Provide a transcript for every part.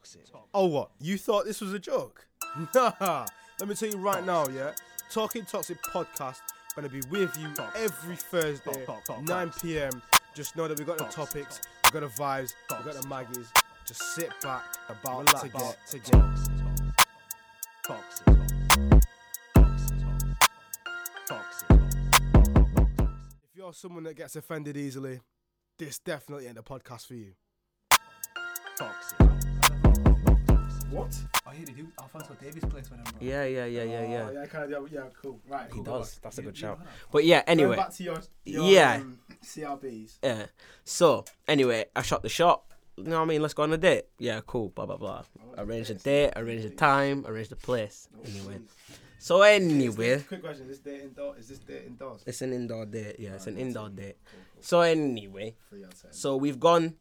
Toxic. Oh, what? You thought this was a joke? Nah. Let me tell you right now, yeah. Talking Toxic podcast gonna be with you every Thursday, 9 p.m. Just know that we got the topics, we got the vibes, we got the maggies. Just sit back, about to get to get. Toxic. Toxic. If you're someone that gets offended easily, this definitely ain't the podcast for you. Toxic. What? Oh, yeah, they do Alphonso Davies plays with him, bro. Yeah, yeah, yeah, yeah, yeah. Oh, yeah, kind of, yeah, cool. Right, He cool. does. That's a You- good you shout. know that? But yeah, Going anyway. back to your, your Yeah. um, CRBs. Yeah. So anyway, I shot the shot. You know what I mean? Let's go on a date. Yeah, cool. Blah blah blah. Arrange the date. Arrange the time. Arrange the place. Anyway. So anyway, Quick question: Is this date indoor? Is this date indoors? it's an indoor date. Yeah, it's an indoor date. So anyway, Three out so we've gone,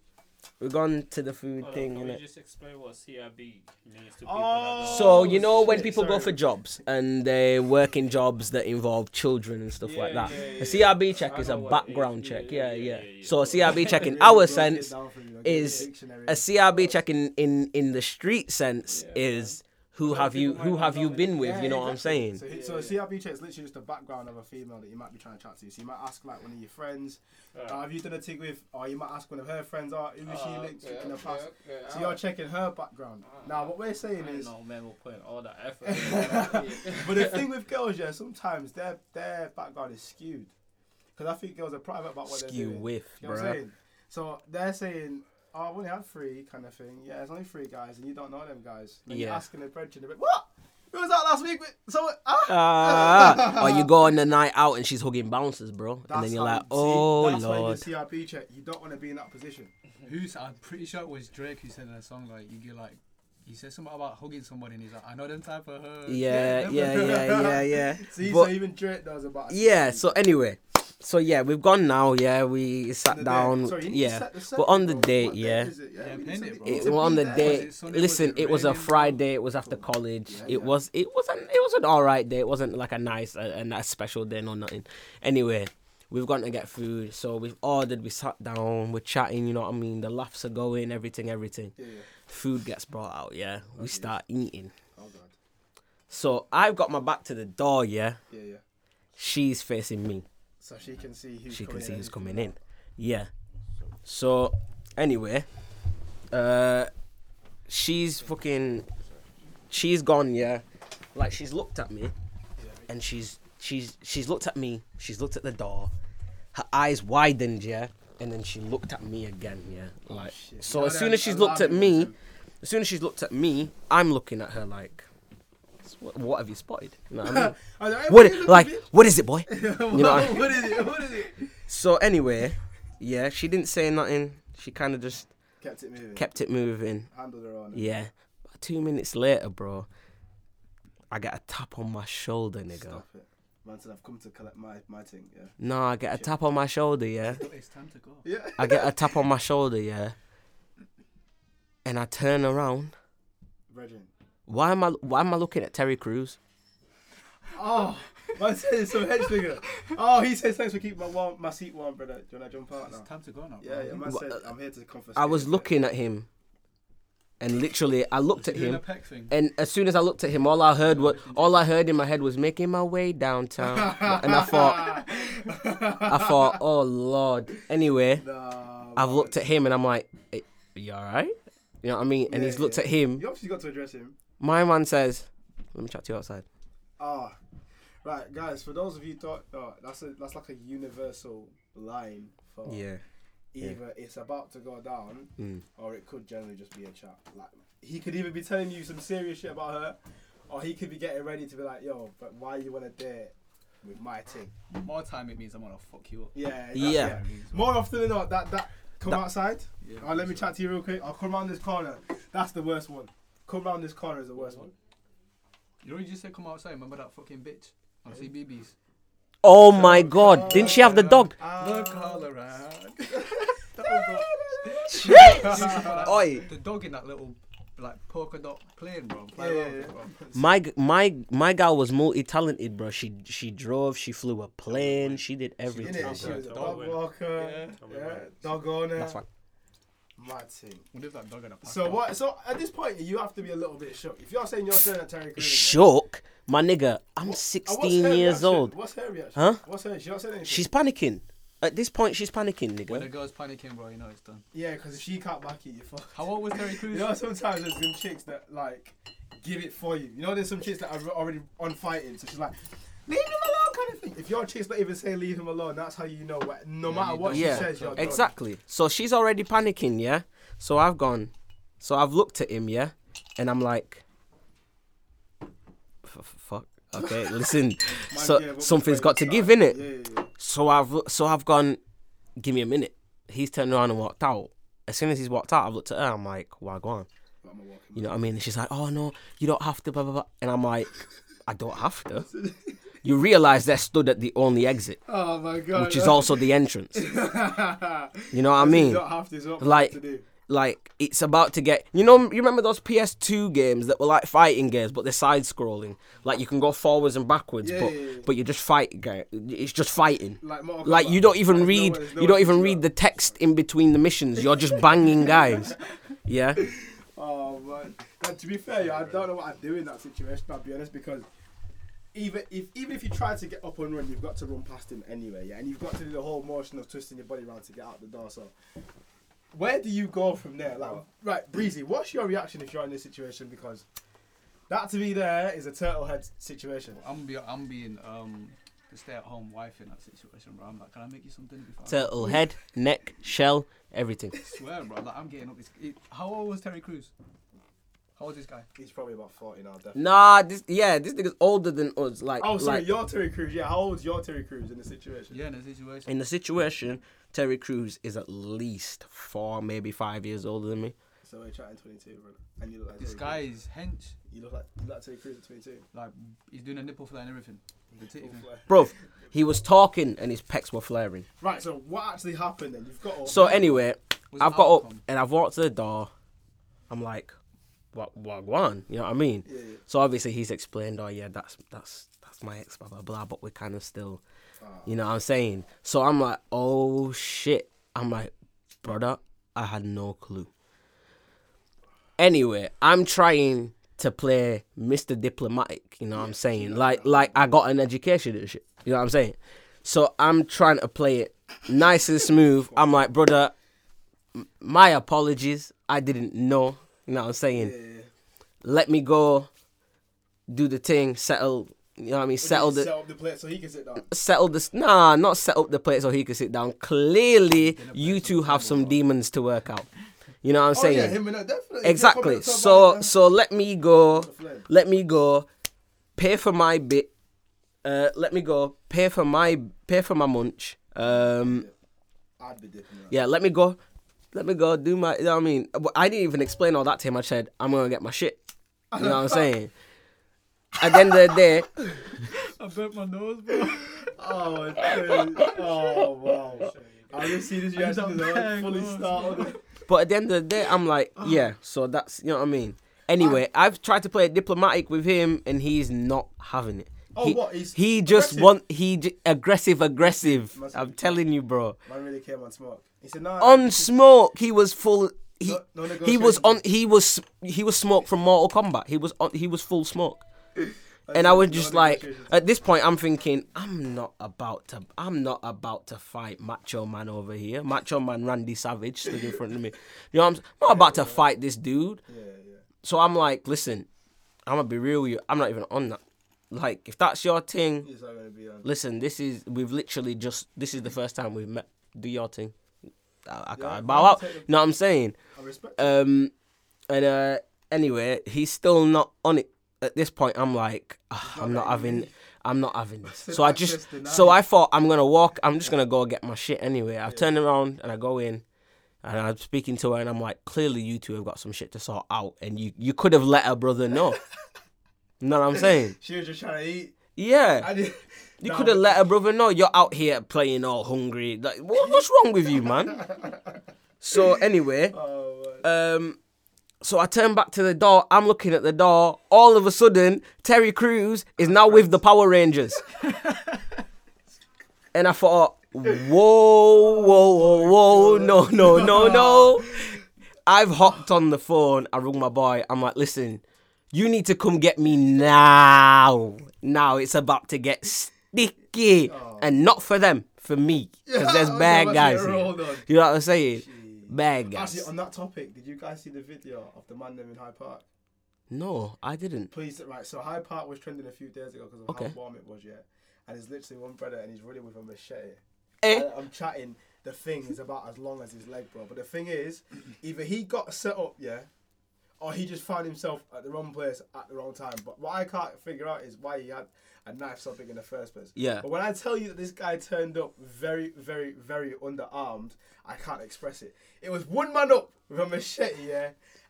we've gone to the food Hold on, thing. can we innit? just explain what CRB means to people Oh, So you know when shit, people go for jobs and they work in jobs that involve children and stuff like that. yeah, A. CRB check I is a know what it is. background Yeah, check. yeah, Yeah, yeah, yeah. yeah, yeah. So a CRB check in our sense you, like, is a CRB check in in in the street sense Yeah, is who have you who have you been with? Yeah, You know what I'm saying? So, so a CRB check is literally just the background of a female that you might be trying to chat to. So you might ask like one of your friends, Alright. uh, have you done a thing with, or you might ask one of her friends, oh, who was she Oh, linked okay, in the okay, past. okay, So you're checking her background. Now what we're saying I is, know men will put in all that effort. but the thing with girls, yeah, sometimes their their background is skewed. Because I think girls are private about what they're Skew doing. with, You know what I'm saying? So they're saying, oh, I've only had three kind of thing. Yeah, it's only three guys, and you don't know them guys. And you're Yeah. asking the brethren, they're like, what? Who was that last week? with Someone? Ah? Ah, or you go on the night out and she's hugging bouncers, bro, and then you're like, you- see, oh that's why you lord. do CRB check. You don't want to be in that position. Who's? I'm pretty sure it was Drake who said in a song like you get like. He said something about hugging somebody and he's like, I know them type of hug. Yeah, yeah, yeah, yeah, yeah. See, But- so even Drake knows about. Yeah. So anyway, so yeah, we've gone now. Yeah, we sat down. Sorry, you need to Yeah, set the but on the bro. date, What yeah. it? Yeah, we need it, bro. to It, on the there. Date. it Listen, it it was a? Friday. It was after college. Yeah, it was. It wasn't. It was an all right day. It wasn't like a nice a, a nice special day or nothing. Anyway, we've gone to get food. So we've ordered. We sat down. We're chatting. You know what I mean. The laughs are going. Everything. Everything. Yeah, yeah. Food gets brought out. Yeah. We yes. start eating. Oh god. So I've got my back to the door. Yeah. Yeah, yeah. She's facing me. So she can see who's she coming can see in who's coming in. Yeah. So anyway, uh, she's fucking, she's gone. Yeah, like she's looked at me, and she's she's she's looked at me. She's looked at the door. Her eyes widened. Yeah. And then she looked at me again, yeah. Like shit. so, as soon as she's looked at me, as soon as she's looked at me, I'm looking at her like, what, what have you spotted? You know what I mean? I don't- what, everybody like, look what is it, boy? me. You know, I- what is it? What is it? So anyway, yeah, she didn't say nothing. She kind of just Kept it moving. kept it moving. handled her on. Yeah. But two minutes later, bro, I get a tap on my shoulder, nigga. Stop it. Man said I've come to collect my my thing. Yeah. No, I get a tap on my shoulder, yeah. It's time to go. Yeah. I get a tap on my shoulder, yeah. And I turn around. Virgin. Why am I? Why am I looking at Terry Crews? Oh, man said it's so hedge nigga. Oh, he says thanks for keeping my warm, my seat warm, brother. Do you wanna jump out It's now? time to go now. Yeah, yeah. Man Wha- said I'm here to confess. I was looking at him, and literally, I looked at Doing a him. thing. And as soon as I looked at him, all I heard was all I heard in my head was making my way downtown, and I thought, I thought, oh lord. Anyway, Nah, I've looked at him and I'm like, "Eh, you alright? You know what I mean? And Yeah, he's looked yeah. at him. You obviously got to address him. My man says, "Let me chat to you outside." Ah, right, guys. For those of you thought, oh, that's a that's like a universal line for Yeah. yeah. either it's about to go down Mm. or it could generally just be a chat. Like he could either be telling you some serious shit about her, or he could be getting ready to be like, yo, but why you want to date with my thing? More time it means I'm gonna fuck you up. Yeah, that's Yeah. it. More often than not, that that come That- outside. Yeah, Oh, let me chat to you real quick. I'll come around this corner. That's the worst one. Come around this corner is the worst one. You know you just said come outside? Remember that fucking bitch on CBBC? Oh my God! Didn't she have the dog? Look all around. Oi. The dog in that little like polka dot plane, bro. Fly Yeah, around yeah, it, bro. My g- my my gal was multi talented, bro. She she drove, she flew a plane, she did In everything. it, she bro. was a Dog dog walker, Yeah. yeah, dog owner. That's fine. Mad thing. What if that dog had a pack? So what? So at this point, you have to be a little bit shook. If you're saying you're staring at Terry Crews, Shook, my nigga. I'm 16 her years reaction? old. What's her reaction? Huh? What's her? She's not saying anything. She's panicking. At this point, she's panicking, nigga. When nigga. the girl's panicking, bro, you know it's done. yeah, because if she can't back it, you fuck. How old was Terry Crews? You Crews? know, sometimes there's some chicks that like give it for you. You know, there's some chicks that are already on fighting, so she's like, leave him alone, kind of thing. If your chick's not even saying leave him alone, that's how you know. What, no Yeah, matter you what she Yeah, says, you're done. Exactly. So she's already panicking, yeah. So I've gone. So I've looked at him, yeah, and I'm like, "F- f- fuck. Okay, listen. Man so gave up something's the got to fight. give, innit? Yeah, yeah, yeah. So I've so I've gone. Give me a minute. He's turned around and walked out. As soon as he's walked out, I've looked at her. I'm like, why go on? But I'm a walking You know what I mean? And she's like, oh no, you don't have to. Blah blah blah. And I'm like, I don't have to. You realise they're stood at the only exit, Oh my god. which is also the entrance. You know what I mean? don't have to. It's not Like- like it's about to get you know you remember those PS2 games that were like fighting games but they're side scrolling like you can go forwards and backwards Yeah, but yeah, yeah. but you just fight it's just fighting Like, like you don't even no read way- no you don't even read the text in between the missions you're just banging guys yeah. Oh man. Now, to be fair, yeah, I don't know what I'd do in that situation. I'll be honest because. Even if even if you try to get up and run, you've got to run past him anyway, yeah, and you've got to do the whole motion of twisting your body around to get out the door. So, where do you go from there? Like, right, Breezy, what's your reaction if you're in this situation? Because that to me there is a turtle head situation. I'm be I'm being um the stay-at-home wife in that situation, bro. I'm like, can I make you something before? I turtle head neck shell everything swear, bro. Like I'm getting up. This, it, how old was Terry Crews? How old is this guy? He's probably about forty now, definitely. nah this yeah this nigga's older than us like Oh, sorry, like your Terry Crews. Yeah, how old's your Terry Crews in the situation? Yeah, in the situation. in the situation Terry Crews is at least four maybe five years older than me So we're chatting 22, bro. And you look like This Terry guy Crews. is hench. You look like you look like Terry Crews at 22. Like he's doing a nipple flare and everything. The titty thing. bro he was talking and his pecs were flaring Right. So what actually happened then? You've got. All So anyway, I've it got up and I've walked to the door. I'm like, what. You know what I mean? Yeah, yeah. So obviously he's explained, oh yeah, that's that's that's my ex, blah blah blah. But we're kind of still, ah. you know what I'm saying? So I'm like, oh shit. I'm like, brother, I had no clue. Anyway, I'm trying to play Mr. Diplomatic. You know what I'm saying? Like like I got an education and shit. You know what I'm saying? So I'm trying to play it nice and smooth. I'm like, brother, my apologies. I didn't know. You know what I'm saying? Yeah. Let me go, do the thing, settle. You know what I mean? Settle the Set up the plate so he can sit down. settle this. Nah, not set up the plate so he can sit down. Clearly, you two have some demons to work out. You know what I'm Oh saying? yeah, him and that definitely. exactly. So so let me go. Let me go. Pay for my bit. Uh, let me go. Pay for my pay for my munch. Um, I'd be dipping yeah. Let me go. Let me go do my. You know what I mean? I didn't even explain all that to him. I said I'm gonna get my shit. You know what I'm saying? At the end of the day, I burnt my nose, bro. Oh, dude. oh wow. I just see this reaction not as bang, fully bro. started. But at the end of the day, I'm like, yeah. So that's you know what I mean. Anyway, I've tried to play it diplomatic with him, and he's not having it. Oh, he, what? He's he just aggressive? want he j- aggressive, aggressive. Must I'm be. telling you, bro. Man really came on smoke. He said, "No, On smoke, he was full. He No- no he was on. He was he was smoke from Mortal Kombat. He was on. He was full smoke. And I was just like, at this point, I'm thinking, I'm not about to, I'm not about to fight Macho Man over here. Macho Man Randy Savage stood in front of me. You know, what I'm, I'm not about to fight this dude. yeah, yeah. So I'm like, listen, I'm gonna be real with you. I'm not even on that. Like, if that's your thing, He's not gonna be on. listen, this is we've literally just this is the first time we've met. Do your thing. I, I, Yeah, I bow out. take the- You know what I'm saying? I respect. Um, and uh, anyway, he's still not on it. At this point, I'm like, "Ah, I'm not having. I'm not having this. So I just, so I thought I'm gonna walk. I'm just gonna go get my shit anyway. I turn around and I go in, and I'm speaking to her, and I'm like, clearly you two have got some shit to sort out, and you you could have let her brother know. know what I'm saying? She was just trying to eat. Yeah. You Nah, could have let her brother know you're out here playing all hungry. Like, what, what's wrong with you, man? So anyway, Oh, um, so I turn back to the door. I'm looking at the door. All of a sudden, Terry Crews is now with the Power Rangers, and I thought, whoa, whoa, whoa, whoa, no, no, no, no. I've hopped on the phone. I rung my boy. I'm like, listen, you need to come get me now. Now it's about to get sticky, and not for them, for me, because there's Oh, bad guys. here. You know what I'm saying? Bad guys. Actually, on that topic, did you guys see the video of the man them in Hyde Park? No, I didn't. Please, right. So Hyde Park was trending a few days ago because of Okay. how warm it was, yeah. And it's literally one brother and he's running with a machete. Eh? I'm chatting. The thing is about as long as his leg, bro. But the thing is, either he got set up, yeah, or he just found himself at the wrong place at the wrong time. But what I can't figure out is why he had a knife so big in the first place. Yeah. But when I tell you that this guy turned up very, very, very underarmed, I can't express it. It was one man up with a machete, yeah,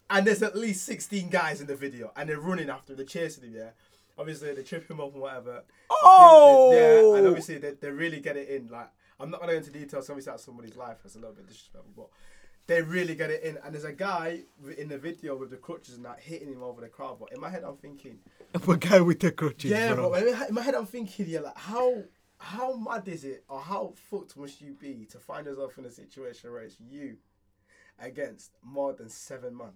and there's at least 16 guys in the video, and they're running after, him, they're chasing him, yeah. Obviously, they trip him up and whatever. Oh! Yeah, and obviously, they, they really get it in. Like, I'm not going to go into details, obviously, that's somebody's life, that's a little bit disrespectful, but they really get it in. And there's a guy in the video with the crutches and that hitting him over the crowd, but in my head, I'm thinking, A guy with the crutches. yeah, but in my- head, I'm thinking, yeah, like how how mad is it, or how fucked must you be to find yourself in a situation where it's you against more than seven men?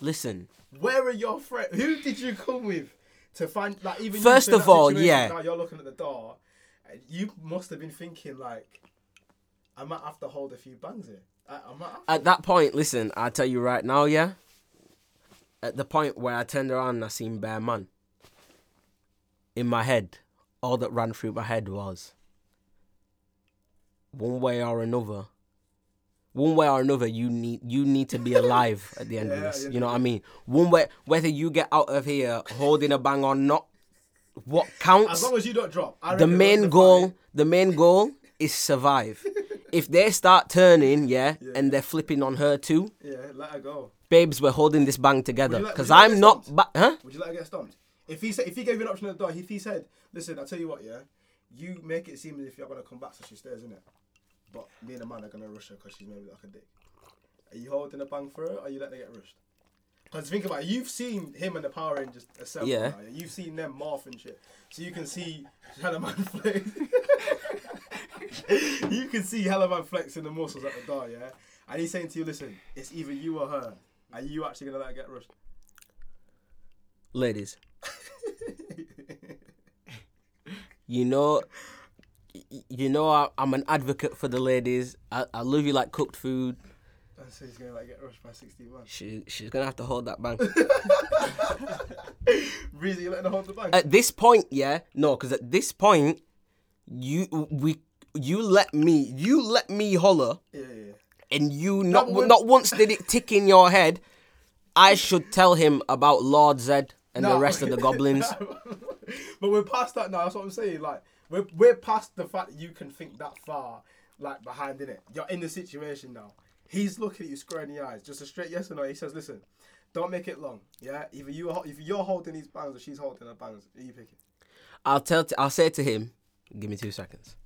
Listen, Where are your friends? Who did you come with to find like even? First of all, yeah. Now you're looking at the door. You must have been thinking like, I might have to hold a few bangs here. I, I at that point, listen, I'll tell you right now, yeah. At the point where I turned around and I seen Bear Man, in my head, all that ran through my head was one way or another. One way or another, you need you need to be alive at the end of this. yeah. You know what I mean? One way, whether you get out of here holding a bang or not, what counts As long as you don't drop. I the main goal the main goal is survive if they start turning yeah, and they're flipping on her too Yeah, let her go. babes we're holding this bang together Would you like- because like i'm not ba- huh Would you let her get stomped? If he said, if he gave you an option at the door, if he said, "Listen, I tell you what, yeah, you make it seem as if you're gonna come back, so she stays in it, but me and the man are gonna rush her because she's maybe like a dick." Are you holding a bang for her, or are you letting her get rushed? Because think about it, you've seen him and the Power Rangers assemble. Yeah. now, yeah. You've seen them morph and shit, so you can see Hellerman flex. you can see Hellerman flexing the muscles at the door, yeah. And he's saying to you, "Listen, it's either you or her. Are you actually gonna let her get rushed?" ladies you know you know I, i'm an advocate for the ladies I, I love you like cooked food And so he's gonna like get rushed by 16 man. she, she's gonna have to hold that bank. Breezy, you letting her hold the bag? at this point yeah no because at this point you we you let me you let me holler yeah, yeah. and you not but when- not once did it tick in your head, I should tell him about Lord Zedd and the rest of the goblins. but we're past that now. That's what I'm saying. Like we're we're past the fact that you can think that far, like behind in it. You're in the situation now. He's looking at you square in the eyes, just a straight yes or no. He says, "Listen, don't make it long. Yeah, either you are, if you're holding these bangs or she's holding her bangs, who you picking?" I'll tell t- I'll say to him, give me two seconds.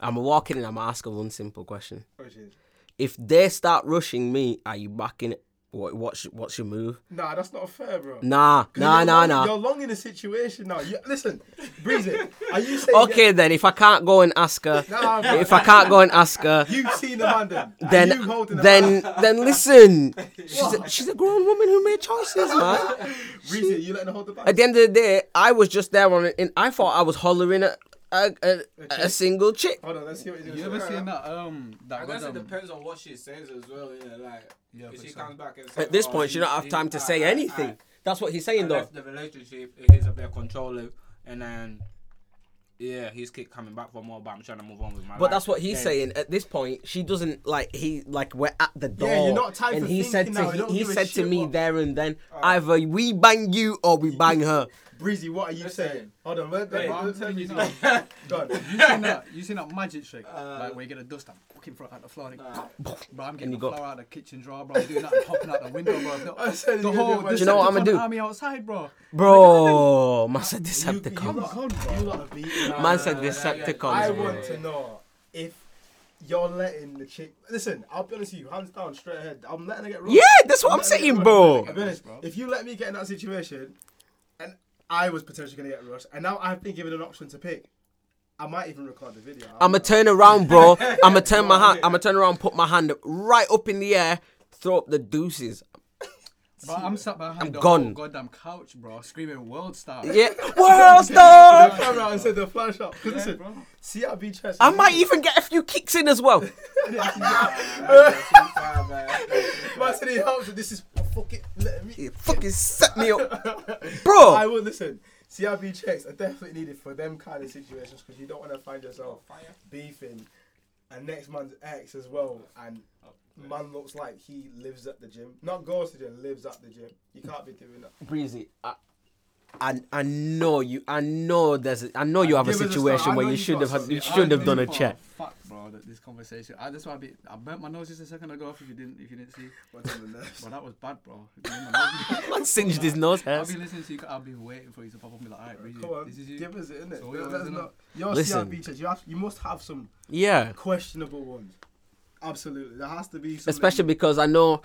I'm walking in. And I'm gonna ask her one simple question. Which is, If they start rushing me, are you backing it? What what's what's your move? nah, that's not fair, bro. Nah, nah, nah, long, nah. You're long in the situation now. You, listen, Breezy, are you saying? Okay then, if I can't go and ask her, Nah, bro. if I can't go and ask her, You've seen the man then. Then you holding a then then listen. She's a, she's a grown woman who made choices, man. Breezy, you letting her hold the bag? At the end of the day, I was just there on it, and I thought I was hollering at a, a, a single chick. Hold on, let's see what he's gonna You ever seen that? Um, that I guess it depends on what she says as well. innit? Like, Yeah, if she sure. comes back and says, At this oh, point, she don't have time to I- say I- anything. I- That's what he's I saying, though. left the relationship. He's a bit controlling, and then yeah, he's keep coming back for more. But I'm trying to move on with my life. But that's what he's Then- saying. At this point, she doesn't like he like we're at the door. Yeah, you're not time and he said to now, he, he said to me what- there and then, either we bang you or we bang her. Breezy, what are you Listen. saying? Hold on, let, let, Hey, I'm let, telling me you do now. it. Go on. You seen that? You seen that magic trick? Uh, like where you get a dust and fucking throw it at the floor. and- Nah. Bro, I'm getting you the go- flour out of the kitchen drawer, bro. I'm doing that and hopping out the window, bro. The, I said the you're whole gonna do you know what I'ma Decepticon do? Army outside, bro. Bro, man said You, you, Decepticon. lot, you lot are beating Man around. said yeah, yeah. Decepticons. I bro. want to know if you're letting the chick. Listen, I'll be honest with you, hands down, straight ahead. I'm letting her get rushed. Yeah, that's what I'm letting her saying, get bro. rushed. I'll be honest, if you let me get in that situation, and I was potentially gonna get rushed, and now I've been given an option to pick, I might even record the video. I'ma turn around, bro. I'ma turn my hand. I'ma turn around, put my hand right up in the air. throw up the deuces. Bro, I'm sat behind I'm the gone. whole goddamn couch, bro, screaming world star. Yeah, world star. Come out and say the flash up. 'Cause Yeah, listen, bro. CRB chess. I might even get a few kicks in as well. Man said he helps. This is fucking let me. It fucking set me up, bro. I will listen. CRB checks are definitely needed for them kind of situations because you don't want to find yourself beefing and next man's ex as well. And oh. Man looks like he lives at the gym, not goes to the gym, lives at the gym. You can't be doing that. Breezy, I, I, I know you. I know there's. A, I know you have a Give us a situation. I where know you you should got have. had- something. You I should have done a knew for check. Fuck, bro, that this conversation. I just want to be. I burnt my nose just a second ago. If you didn't, if you didn't see, What's on the nerves? bro, that was bad, bro. You know, my nose- Man singed his nose I'll hairs. been listening to you. I'll be waiting for you to pop up and be like, alright, Bridget, Come on, this is you. give us it, innit? So Let- what let us is it know. Your Listen. CRB checks, you have, you must have some Yeah, questionable ones. Absolutely, there has to be some. especially because I know,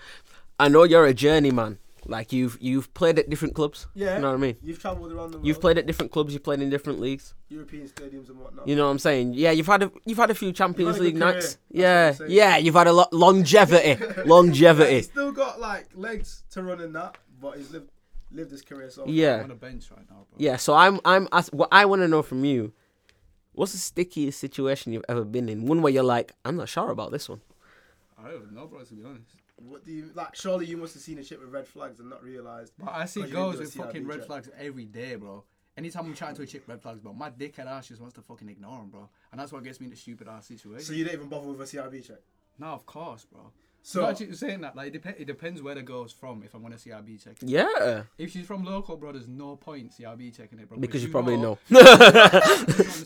I know you're a journeyman. Like you've you've played at different clubs. yeah, You know what I mean? You've travelled around the world. You've played at different clubs. You've played in different leagues. European stadiums and whatnot. You know what I'm saying? Yeah, you've had a you've had a few Champions You've had a League good nights. career. Yeah, what I'm saying. yeah, you've had a lot longevity, He's longevity. still got like legs to run in that, but he's lived lived his career so. Yeah, on the bench right now, bro. yeah. So I'm I'm as, what I want to know from you. What's the stickiest situation you've ever been in? One where you're like, I'm not sure about this one. I don't know, bro. To be honest. What do you like? Surely you must have seen a ship with red flags and not realised. But I see Because you didn't girls with fucking red flags every day, bro. Anytime I'm chatting to a chick, red flags, bro. My dickhead ass just wants to fucking ignore him, bro. And that's what gets me in a stupid ass situation. So you didn't even bother with a CRB check. no, of course, bro. So So not actually saying that, like, it, dep- it depends where the girl's from. If I'm gonna CRB check, it. Yeah, if she's from local, bro, there's no point CRB checking it, bro. because you probably know. man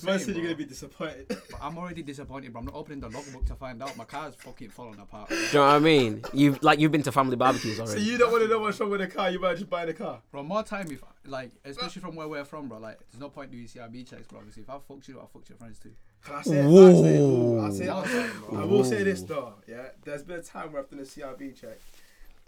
Man said you're gonna be disappointed. But I'm already disappointed, bro. I'm not opening the logbook to find out. My car's fucking falling apart. Bro. Do you know what I mean? You've like you've been to family barbecues already. so you don't want to know what's wrong with the car. You might just buy the car. Bro, more time if like, especially from where we're from, bro. Like, there's no point doing CRB checks, bro. Obviously, if I fucked you, I fucked your friends too. Can I say? Whoa. I say, I say, More time, bro. I will say this though. Yeah, there's been a time where I've done a CRB check,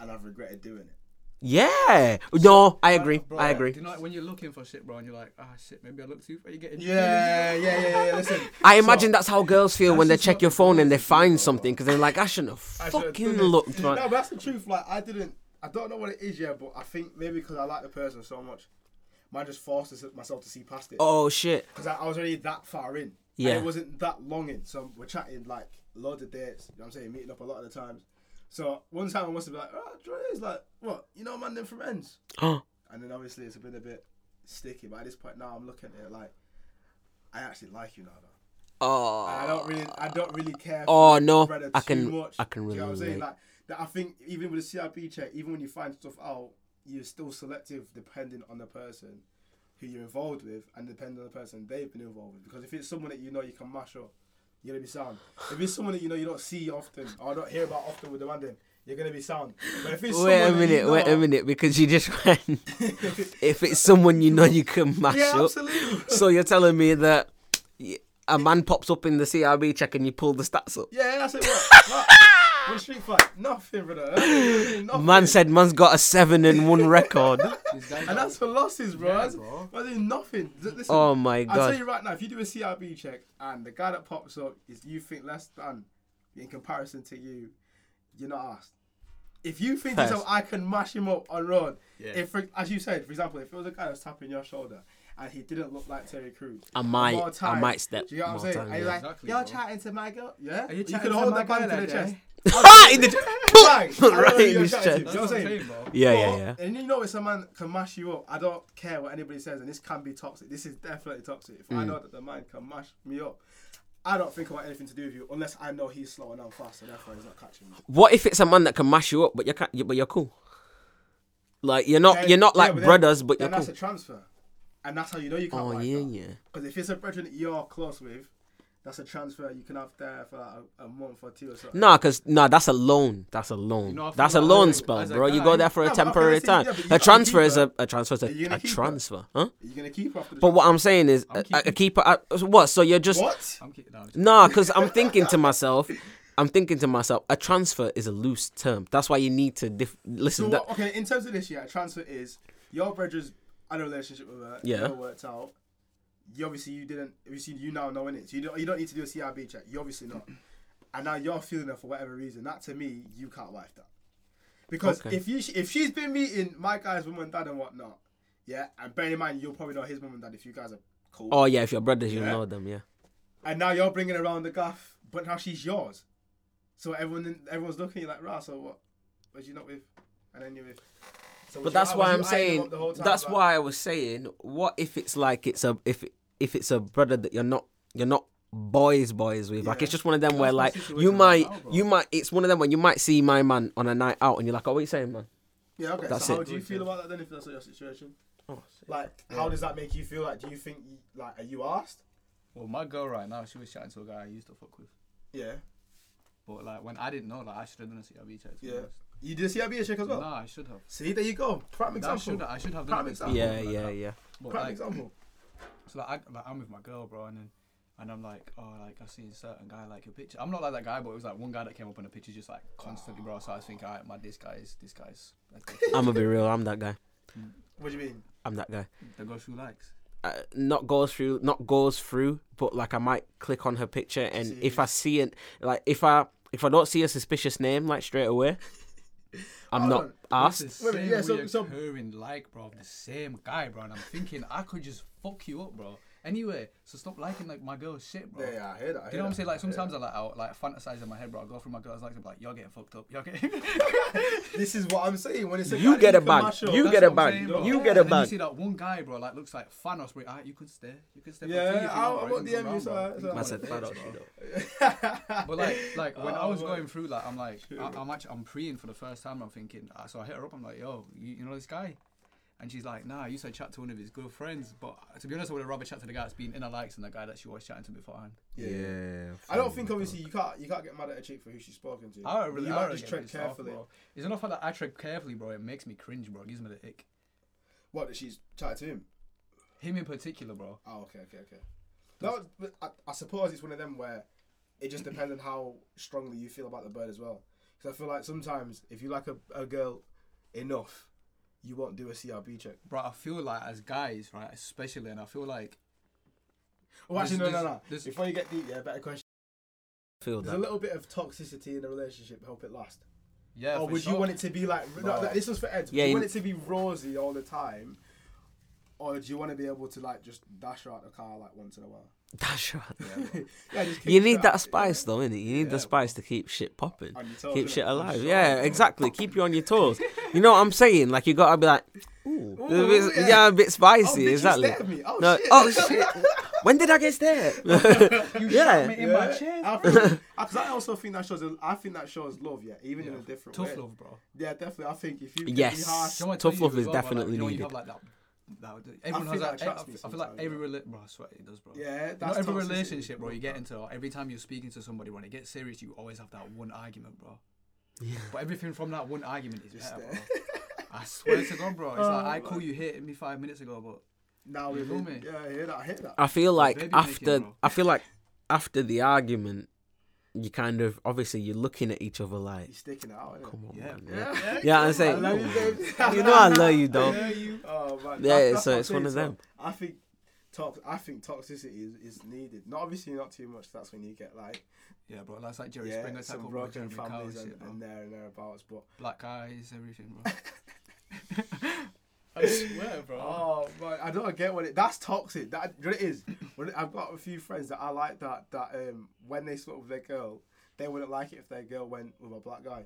and I've regretted doing it. Yeah. No, I agree. Bro, I agree. Do you know like, when you're looking for shit, bro, and you're like, ah, shit, maybe I look too far. You getting Yeah, yeah, yeah, yeah. Listen, I so- imagine that's how girls feel when they check your phone and they find bro. something because they're like, I shouldn't have I should've fucking done it. No, but that's the truth. Like, I didn't. I don't know what it is yet, but I think maybe because I like the person so much, man, just forced myself to see past it. Oh shit. Because I, I was already that far in. Yeah. And it wasn't that long in. So we're chatting like loads of dates. You know what I'm saying? Meeting up a lot of the times. So one time I must have been like, oh, Dre is like, what? You know, man, them from ends. Oh. And then obviously it's been a bit sticky. But at this point now, I'm looking at it like, I actually like you now. Though. Oh. And I don't really, I don't really care. Oh, no. I too can- much. I can really. you know what I'm saying? Like, that I think even with a CRB check, even when you find stuff out, you're still selective depending on the person who you're involved with and depending on the person they've been involved with. Because if it's someone that you know you can mash up, you're gonna be sound. If it's someone that you know you don't see often or don't hear about often with the man, then you're gonna be sound. But if it's Wait a minute, you wait a minute, because you just went. if it's someone you know you can mash yeah, up, absolutely. so you're telling me that A man pops up in the CRB check and you pull the stats up. yeah, that's it. What? what? One street fight, nothing, brother. Nothing. Man said man's got a seven and one record. And that's for losses, bro. Yeah, that's, bro. that's doing nothing. Listen, Oh my god! I'll tell you right now, if you do a CRB check and the guy that pops up is you think less than in comparison to you, you're not asked. If you think to yourself, I can mash him up on road, Yeah. if as you said, for example, if it was a guy that's tapping your shoulder and he didn't look like Terry Crews, I more might, I might step Do you know what I'm more saying? time. And you're yeah. like, Exactly, you're bro. chatting to my girl, yeah? Are you you chatting could to hold my the band to the that chest. Eh? Day? Ah, in the Bang! I don't know Right in you're his chest. you know That's what I'm saying? saying, bro. Yeah, yeah, yeah. And you know, if someone can mash you up, I don't care what anybody says, and this can be toxic. This is definitely toxic. If Mm. I know that the man can mash me up, I don't think I want anything to do with you unless I know he's slow and I'm fast, and therefore he's not catching me. What if it's a man that can mash you up, but you're ca- but you're cool? Like you're not, Then- you're not yeah, like but then- brothers, but then you're that's cool. That's a transfer, and that's how you know you can't. Oh wipe yeah, that. yeah. Because if it's a brethren that you're close with, that's a transfer you can have there for like a, a month or two or something. Nah, cause nah, that's a loan. That's a loan. You know, that's a like loan as spell, as a bro. you go there for No, a temporary let's time. yeah, a transfer is a a transfer is a, a keep her? transfer, huh? Are you gonna keep her after the But what I'm saying is, I'm a, a keeper. uh, what? So you're just what? I'm kidding. No, nah, cause I'm thinking to myself. I'm thinking to myself, a transfer is a loose term. That's why you need to dif- listen. So that, what, okay, in terms of this, yeah, a transfer is your brother's had a relationship with her. Yeah. It never worked out. You obviously you didn't. Obviously you now know in it. So you don't. You don't need to do a CRB check. You obviously not. And now you're feeling her for whatever reason. That to me, you can't wife that. Because Okay. if you if she's been meeting my guy's mum and dad and whatnot, yeah, and bear in mind you'll probably know his mum and dad if you guys are cool. Oh yeah, if you're brothers, you Yeah. know them. Yeah. And now you're bringing around the gaff, but now she's yours. So everyone everyone's looking at you like, rah. So what? Was you not with? And then you're with. So But that's was why I'm saying. up the whole time, That's why I was saying. What if it's like it's a if if it's a brother that you're not you're not boys boys with. Like it's just one of them where That's my like you might now, you might it's one of them when you might see my man on a night out and you're like, oh, what you saying, man? Yeah. Okay. That's so how do you feel about that then? If that's not your situation, Oh, like, how does that make you feel? Like, do you think like are you asked? Well, my girl right now, she was chatting to a guy I used to fuck with. Yeah. But like when I didn't know, like I should have done a CRB check. Yeah. honest. You did a CRB check as well. Nah, I should have. See, there you go. Prime That example. should I should have Prime done it. example. yeah, like yeah, that. yeah. But Prime like, example. So like, I, like I'm with my girl, bro, and then and I'm like, oh, like I've seen a certain guy like a picture. I'm not like that guy, but it was like one guy that came up in a picture just like constantly, bro. So I was thinking, alright, man, this guy is this guy's. I'm gonna be real. I'm that guy. What do you mean? I'm that guy. the girl who likes. uh, not goes through not goes through but like i might click on her picture and See. if i see it like if i if i don't see a suspicious name like straight away i'm Hold not on. asked It's the same yeah, so- so- reoccurring like, bro, the same guy, bro. And I'm thinking I could just fuck you up, bro. Anyway, so stop liking like my girl's shit, bro. Yeah, yeah, I hear that. I Do hear you know what I'm that. saying? Like sometimes that. I like I like fantasize in my head, bro. I go through my girl's likes and be like, you're getting fucked up. You're getting. This is what I'm saying. When it's a You get a can bag. mash You That's get a what I'm bag. saying, bro. You Yeah. get a And then bag. You see that one guy, bro, like looks like Thanos. Bro, ah, you could stay. You could stay. for Yeah, if you I'll- want, I'll bro. You can DM come you, I- bro. so You I said come Thanos, round, bro. But like, like when I Oh, was going through, like, I'm like, I, I'm actually, I'm preying for the first time. I'm thinking, uh, so I hit her up. I'm like, yo, you, you know this guy? And she's like, nah, I used to chat to one of his good friends. But to be honest, I would have rather chat to the guy that's been in her likes than the guy that she was chatting to beforehand. Yeah. I don't think obviously you can't you can't get mad at a chick for who she's spoken to. I don't really, you I might don't just get tread pissed off, carefully. bro. It's enough that I tread carefully, bro. It makes me cringe, bro. It gives me the ick. What that she's chatted to him? Him in particular, bro. Oh, okay, okay, okay. No, but I, I suppose it's one of them where it just depends on how strongly you feel about the bird as well. Because I feel like sometimes if you like a, a girl enough, you won't do a CRB check. Bro, I feel like as guys, right, especially, and I feel like Oh, actually, no, This- no, this- no. this- Before you get deep, yeah, better question. feel There's a little bit of toxicity in a relationship help it last. yeah. or for would sure. you want it to be like? No, Bro. this was for Ed. Yeah, do you you- want it to be rosy all the time, or do you want to be able to like just dash out the car like once in a while? That's right yeah, just you need shit that out- spice though innit? you need Yeah, the spice to keep shit popping on your toes, keep shit alive your yeah shoulders. exactly keep you on your toes you know what i'm saying like you gotta be like ooh, Ooh, a bit- yeah. yeah. a bit Oh, spicy bitch, you exactly at me. Oh, no, shit. oh shit when did i get stared You Yeah. shot me in my chest. I, feel- because I also think that shows. I think that shows love. Yeah, even in a different Tough way. love, bro. Yeah, definitely. I think if you Yes. harsh, Do you know what I Tough love is well, definitely like, you know, needed. You have like that. that everyone think has that that. I, I feel like sometimes, every yeah. rela- bro, I swear it does, bro. yeah, You know, that's every relationship, bro, you get into, or every time you're speaking to somebody, when it gets serious, you always have that one argument, bro. Yeah. But everything from that one argument is Just better, bro. I swear to God, bro. It's like Oh, I call you hating me five minutes ago, but Now You we feel me? Yeah, I hear that. I hear that. I feel like after making. I feel like after the argument, you kind of obviously you're looking at each other like, You're sticking it out. innit? come on, Yeah, man. Yeah, Yeah, yeah I'm I saying, love you, you know I love you, I dog. Oh man. Yeah, That's- that's so what it's one of them. I think tox. I think toxicity is, is needed. Not obviously not too much. That's when you get like yeah, bro. That's like Jerry yeah, Springer type some of broken families and, shit, and there and thereabouts. But Black eyes, everything, bro. I swear, bro. oh man, I don't get what it. That's toxic. That you know what it is. When I've got a few friends that I like that that um when they split with their girl, they wouldn't like it if their girl went with a black guy.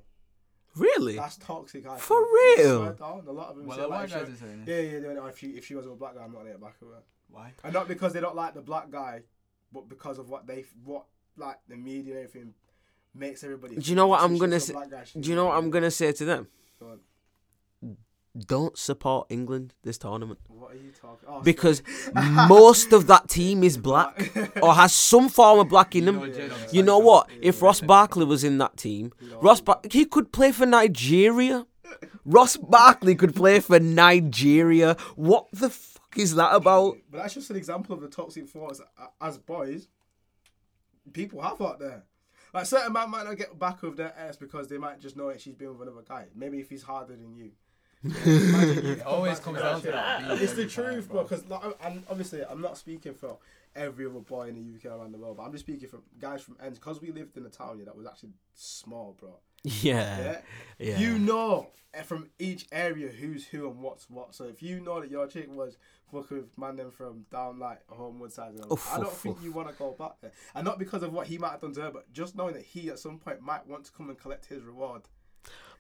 Really? That's toxic. I For think. real? Down, a lot of them Well, say the like, white guys are saying. Yeah, yeah. They went, oh, if she if she was with a black guy, I'm not gonna get back with her. Why? And not because they don't like the black guy, but because of what they what like the media and everything makes everybody. Do you know what I'm gonna say? guy, Do you know what I'm gonna say to them? Go on. Don't support England this tournament What are you talking? Oh, because most of that team is black or has some form of black in You know, them. You know what? If Ross Barkley was in that team, Ross Bar- he could play for Nigeria. Ross Barkley could play for Nigeria. What the fuck is that about? But that's just an example of the toxic force uh, as boys. People have out there. Like certain man might not get back with their ass because they might just know that she's been with another guy. Maybe if he's harder than you. Imagine you It always come comes back down to that. It's the truth, bro. Because like, and obviously, I'm not speaking for every other boy in the UK around the world, but I'm just speaking for guys from ends. Because we lived in a town yeah, that was actually small, bro. Yeah. Yeah. Yeah. You know eh, from each area who's who and what's what. So if you know that your chick was fucking with man them from down like Homewood side, Oof, I don't oof, think oof. you want to go back there. And not because of what he might have done to her, but just knowing that he at some point might want to come and collect his reward.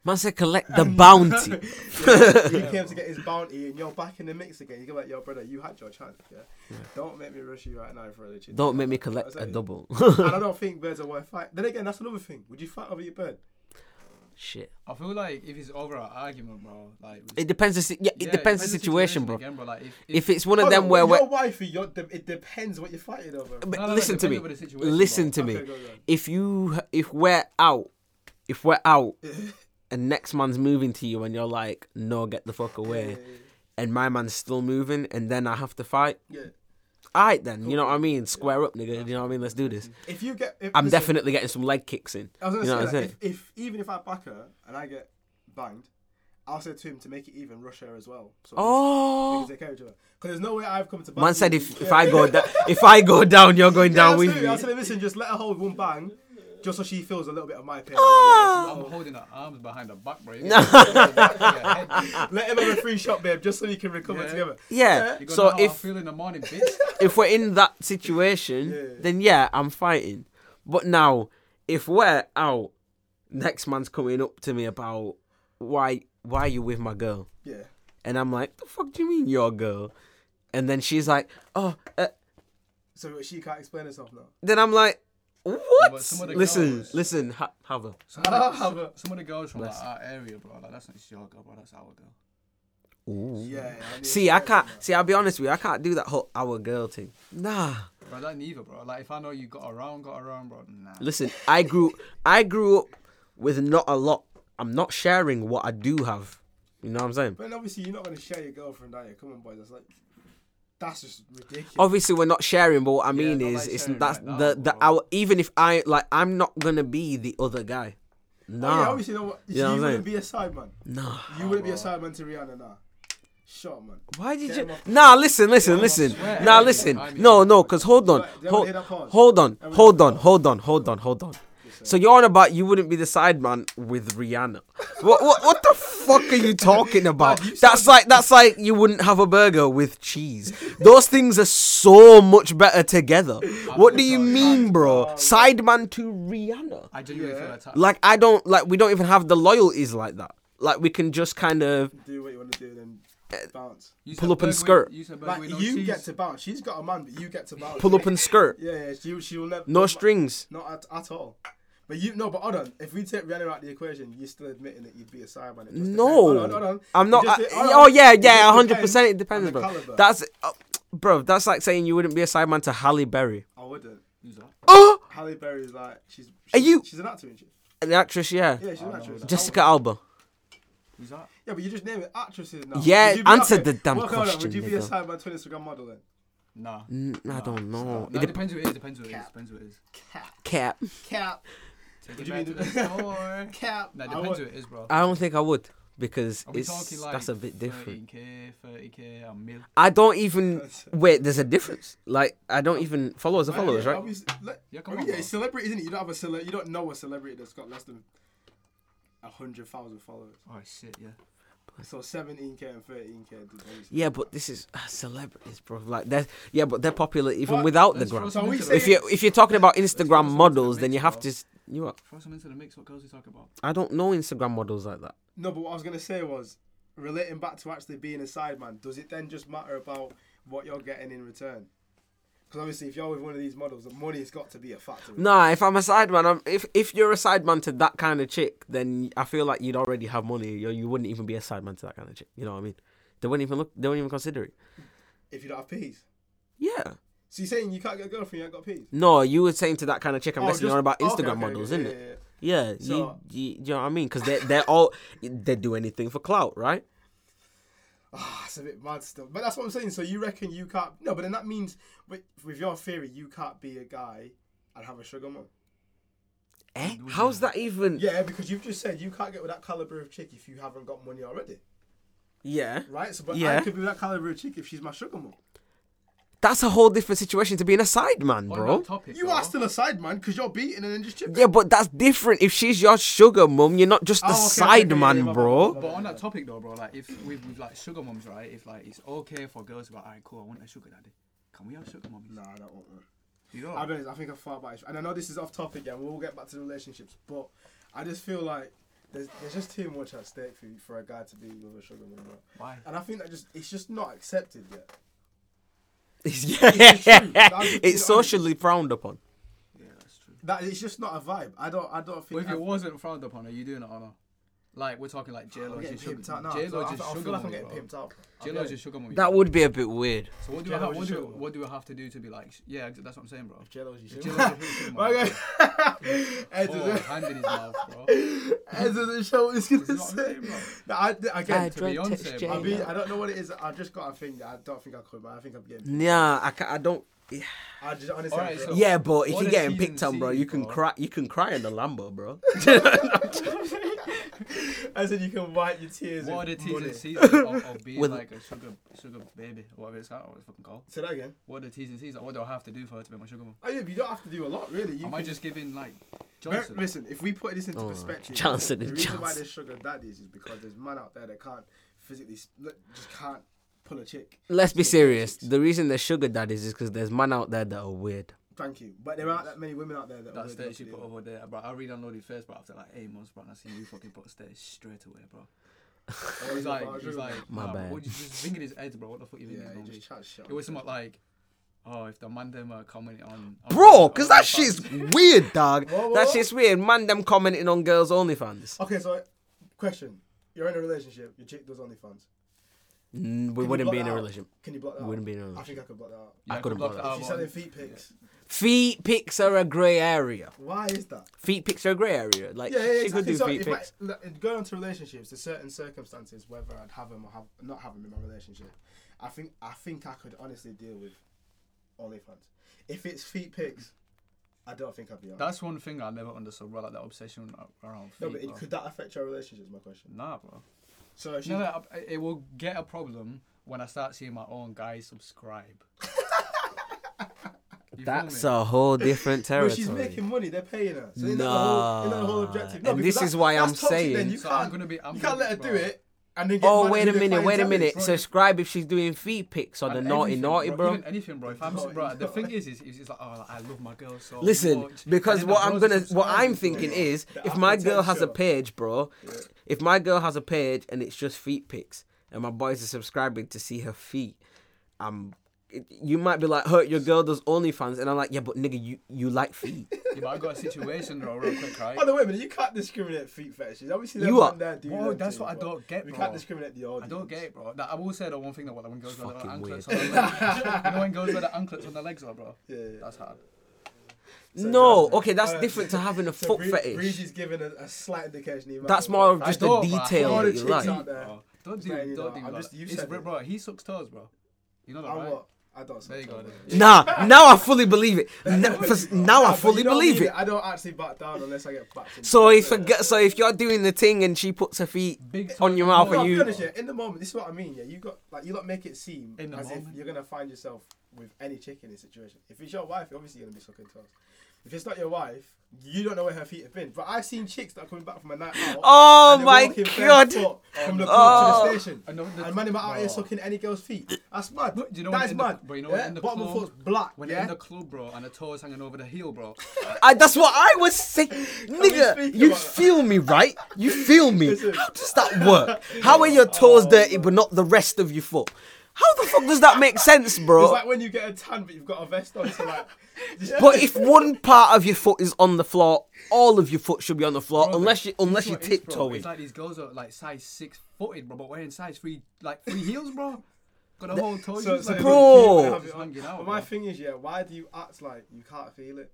Man said collect the bounty. Yeah, he came to get his bounty, and you're back in the mix again. You go like, yo, brother, you had your chance. Yeah, don't make me rush you right now for the chick. Don't make me collect a double. and I don't think birds are worth fight. Then again, that's another thing. Would you fight over your bird? Shit. I feel like if it's over an argument, bro, like It depends. The si- yeah, it Yeah, depends the situation, bro. Again, bro. Like, if, If it's one of them on, where, with where your wifey, you're, de- it depends what you're fighting over. but No, no, no, listen it to me. depends on the situation, Listen bro. to me. Go, go. If you if we're out, if we're out, and next man's moving to you, and you're like, no, get the fuck away, and my man's still moving, and then I have to fight. Yeah. Alright then, you know what I mean? Square up, nigga. You know what I mean? Let's do this. If you get, if, I'm listen, definitely getting some leg kicks in. I was gonna you know say, what I'm like, saying? if, if even if I back her and I get banged, I'll say to him to make it even, rush her as well. So Oh, take care of each other. Because there's no way I've come to. man said if, if Yeah. I go down, if I go down, you're going Yeah, down with me. I'll say, listen, just let her hold one bang, just so she feels a little bit of my pain. Ah. I'm holding her arms behind her back, bro. Let Let him have a free shot, babe, just so you can recover Yeah. together. Yeah. You So know how I if feel in the morning, bitch. if we're in that situation, Yeah. then yeah, I'm fighting. But now, if we're out, next man's coming up to me about why why are you with my girl, Yeah. and I'm like, the fuck do you mean your girl? And then she's like, oh, uh, So she can't explain herself now. then I'm like, what? some of the listen, girls- listen, ha- have a. Some of, the, some, some of the girls from like, our area, bro, like that's not your girl, bro. That's our girl. Yeah. need See, I can't. that. See, I'll be honest with you. I can't do that whole our girl thing. Nah. Bro, that neither, bro. Like if I know you got around, got around, bro. Nah. Listen, I grew. I grew up with not a lot. I'm not sharing what I do have. You know what I'm saying? But obviously, you're not going to share your girlfriend, are you? Come on, boys. That's like, that's just ridiculous. Obviously, we're not sharing, but what I mean is, like it's that's now, the the our. Even if I like, I'm not gonna be the other guy. Oh, yeah, Nah, obviously, you know what? You know you wouldn't be a side man. nah. You wouldn't be a side man to Rihanna now. Shut up, man. Why did Get you? Nah, listen, listen, listen. Nah, listen. No, no, cause hold on, Right, do you hold, hold on, hold on, hold on, hold on, hold on. So you're on about you wouldn't be the side man with Rihanna. What what what the fuck are you talking about? Man, you That's like that's like you wouldn't have a burger with cheese. Those things are so much better together. What do you mean, bro? Side man to Rihanna. I genuinely feel attacked. Like I don't like we don't even have the loyalties like that. Like we can just kind of Do what you want to do, then eh, bounce. You pull up and skirt. You Like no you get to bounce. She's got a man, but you get to bounce. pull up and skirt. Yeah, yeah. She she will never. No strings. Not at, at all. But you no, but hold on. If we take Rihanna out the equation, you're still admitting that you'd be a side man. It just No. Hold on, hold on. I'm not. I- de- oh yeah, yeah, hundred percent. It depends, bro. caliber. That's, uh, bro. That's like saying you wouldn't be a side man to Halle Berry. I wouldn't. Who's that? Oh, Halle Berry is like she's. Are she's you- She's an actor, isn't she? an actress, yeah. Yeah, she's an I know actress. that. Jessica Alba. Who's that? Yeah, but you just name it actresses now. Yeah, Would answer the damn well, question, Would you be a nigga. side man to Instagram model then? Nah. Mm, I Nah, don't know. No, It it depends who it is. Depends who it is. Cap. Depends who it is. Cap. cap. Cap. Take Would it you back to the- the store. Cap. Nah, I depends would- who it is, bro. I don't think I would because it's like that's a bit different. 30k, 30k, a mil? I don't even That's- wait. There's a difference. Like I don't even followers are Right, followers, right? obviously, let- Yeah, I come mean, on, yeah, bro. it's celebrity, isn't it? You don't have a cele- You don't know a celebrity that's got less than a hundred thousand followers. Oh shit, yeah. So seventeen k and thirteen k. Yeah, but this is uh, celebrities, bro. Like they're yeah, but they're popular even But without the let's gram. So some we into say- the- If you if you're talking about Instagram some into the models, then you have to. S- You what? Throw some into the mix. What girls we talk about? I don't know Instagram models like that. No, but what I was gonna say was relating back to actually being a sideman. Does it then just matter about what you're getting in return? Because obviously, if you're with one of these models, the money's got to be a factor. Nah, if I'm a sideman, I'm, if if you're a sideman to that kind of chick, then I feel like you'd already have money. You, you wouldn't even be a sideman to that kind of chick. You know what I mean? They wouldn't even look. They wouldn't even consider it. If you don't have peas. Yeah. So you're saying you can't get a girlfriend, you ain't got peas? No, you were saying to that kind of chick. I'm Oh, guessing just- you're on about okay, Instagram okay, models, okay, isn't yeah, it? yeah, Yeah. So- you, you, you know what I mean? Because they're, they're all they do anything for clout, right? Ah, it's a bit mad still. But that's what I'm saying. So you reckon you can't? No, but then that means, with, with your theory, you can't be a guy and have a sugar mom. Eh? How's that even? Yeah, because you've just said you can't get with that caliber of chick if you haven't got money already, Yeah. right? So, but Yeah. I could be with that caliber of chick if she's my sugar mom. That's a whole different situation to being a side man, bro. topic, You though, are still a side man because you're beating and then just chipping. Yeah, but that's different. If she's your sugar mum, you're not just a Oh, okay, okay, side okay, man, yeah, my bro. But on that topic though, bro, like if with, with like sugar mums, right? If like it's okay for girls to be like, alright, cool, I want a sugar daddy. Can we have sugar mummies? Nah, I don't want one. You know? I'll be honest, I think I thought about it, and I know this is off topic, yeah. We'll get back to the relationships, but I just feel like there's, there's just too much at stake for, for a guy to be with a sugar mum. Why? and I think that just it's just not accepted yet. Yeah, It's it's socially frowned upon. Yeah, that's true. That it's just not a vibe. I don't I don't But think. if it wasn't frowned upon, are you doing it or not? Like we're talking like J I'm Lo getting just sugar. pimped out now. J so Lo I, just I sugar feel like I'm mummy, getting bro. pimped out. J Lo just sugar mummy. That would be a bit weird. So what do J-Lo I have? is What do sugar what do I have to do to be like? sh- Yeah, that's what I'm saying, bro. J-Lo's you If should. J-Lo's your sugar My mummy, guy. Ed oh, doesn't- hand in his mouth, bro. Ed doesn't show what he's gonna This is what I'm say. saying, bro. No, I, again, to Beyonce, bro. I mean, I don't know what it is. I just got a thing that I don't think I could, but I think I'm getting. Yeah, I, ca- I don't. I just honestly. Alright, I so- Yeah, but if you're getting picked on, bro, you can bro? cry. You can cry in the Lambo, bro. I said you can wipe your tears. What are the with T's money. and C's of, of being With- like a sugar sugar baby, or whatever it's called, what it's fucking called? Say that again. What are the T's and C's? Like, what do I have to do for her to be my sugar mum? Oh yeah, but you don't have to do a lot, really. You Am I can- just giving like Ver- Johnson? Listen, if we put this into Oh, perspective, Johnson the and reason why Johnson. there's sugar daddies is because there's man out there that can't physically, look, just can't pull a chick. Let's be serious. chicks. The reason there's sugar daddies is because there's man out there that are weird. Thank you, but there aren't that many women out there that. are That really status you good put to over there, bro. I read unloaded first, but after like eight months, bro, and I seen you fucking put a status straight away, bro. Oh, He's yeah, like, but he's was like, My nah, bro, bad. What you just thinking his head, bro? What the fuck you Yeah, thinking? he Yeah, just chat shit. it was something like, oh, if the man them are commenting on, on Bro, because that OnlyFans- shit's weird, dog. What, what, That shit's weird. Man, them commenting on girls' OnlyFans. Okay, so question: You're in a relationship. Your chick does OnlyFans. We you wouldn't be in that a out? relationship. Can you block that? We wouldn't be in a I relationship. think I could block that out. Yeah, I couldn't block block that that She's but- selling feet pics. Feet pics are a grey area. Why is that? Feet pics are a grey area. Like Yeah, yeah, she could exactly. do So feet if I, pics. look, going on to relationships, there's certain circumstances whether I'd have them or have not have them in my relationship. I think I think I could honestly deal with OnlyFans. If it's feet pics, I don't think I'd be on. That's one thing I never understood, bro. Like that obsession around feet. no, but it, bro. could that affect your relationship? Is my question. Nah, bro. So she, No, no, it will get a problem when I start seeing my own guys subscribe. You That's a whole different Well, territory. she's making money. They're paying her. So isn't that the whole, isn't that the whole Nah. objective? And this is why I'm toxic then. saying- you So can't. I'm gonna be. I'm you gonna can't let her be, do it. And then get Oh wait a minute, wait a minute. bro. Subscribe if she's doing feet pics on the naughty naughty, bro. Even anything, bro. If I'm, Naughty, bro, the thing is, is, is, is like, oh, like, I love my girl so Listen, much. Because what I'm gonna, what I'm bro. thinking is, The if my girl has a page, bro, if my girl has a page and it's just feet pics, and my boys are subscribing to see her feet, it, you might be like, hurt your girl does OnlyFans, and I'm like, yeah, but nigga, you you like feet. Yeah, but I got a situation, bro, real quick, right? Oh no, wait a minute. You can't discriminate feet fetishes. Obviously, You are- man there do Bro, that's things, what I don't get, We bro. can't discriminate the order. I don't get it, bro. That, I will say the one thing that when girls wear the Fucking anklets weird. on their legs. you know when girls wear the anklets on their legs, though, bro. Yeah, yeah. That's hard. So no, okay, that's uh, different to having a So foot Bree- fetish. Breezy's giving a, a slight indication. he That's more of just a don't, bro. detail All that the you chicks like. out there. Don't do, Saying, don't do I'm that. just- you It's, bro, it. bro, he sucks toes, bro. You know that, right? What? I don't. There you go. sometimes. Nah, now I fully believe it. Now, for- now I fully believe need it. I don't actually back down unless I get backed. So it. if a, g- so if you're doing the thing and she puts her feet Big on your mouth no, No, and you, honest, yeah, in the moment, this is what I mean. Yeah, you got like you lot make it seem In the as moment. if you're gonna find yourself with any chick in this situation. If it's your wife, you're obviously gonna be sucking toes. If it's not your wife, you don't know where her feet have been. But I've seen chicks that are coming back from a night out. Oh and they're my walking God. barefoot From the Oh. club to the station. I know the- And man, am out here sucking any girl's feet. That's mad. But do you know that when is in the- but you know yeah? when in the Bottom of club- foot's black. When yeah? you're in the club, bro, and the toes hanging over the heel, bro. I, that's what I was saying, nigga. You about that? feel me, right? You feel me. Listen. How does that work? How are your toes oh. dirty but not the rest of your foot? How the fuck does that make sense, bro? It's like when you get a tan, but you've got a vest on. So like, But if one part of your foot is on the floor, all of your foot should be on the floor, Bro, unless you this unless you what it is, tiptoeing. It's like these girls are like size six footed, bro, but wearing size three, like three heels, bro. Got a whole toe. So, just so like- Bro. you have it Just on. hanging out, But my bro. thing is, yeah, why do you act like you can't feel it?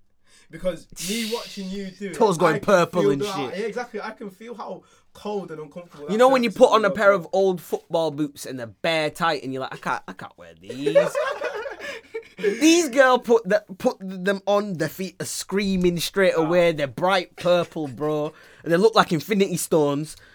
Because me watching you do it, Toes going I purple and the- shit. Yeah, exactly. I can feel how cold and uncomfortable. You know when you put on a pair foot. of old football boots and they're bare tight, and you're like, I can't, I can't wear these. These girl put that put them on. Their feet are screaming straight away. They're bright purple, bro, and they look like infinity stones.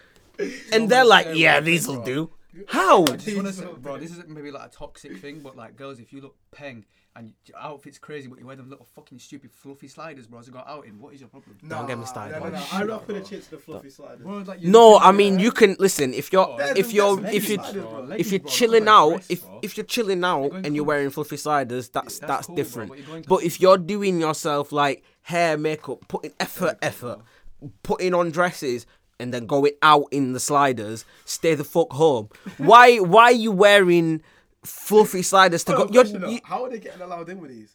And they're like, yeah, these will do. How? I just want to say, bro, this is maybe like a toxic thing, but like girls, if you look peng and your outfit's crazy, but you wear them little fucking stupid fluffy sliders, bro, as you go out in, what is your problem? Don't get me started No, no, on no. shit, I rock with the chicks with the fluffy sliders. Bro, like No, I mean you can listen if you're Oh, if you're if you leggings, bro. Leggings, if you're chilling out dress, if if you're chilling out going and you're club. wearing fluffy sliders that's That's that's cool, bro, different but you're going to but if you're doing yourself like hair makeup putting effort effort putting on dresses and then going out in the sliders stay the fuck home why why are you wearing fluffy sliders to Hold go you're, you, How are they getting allowed in with these?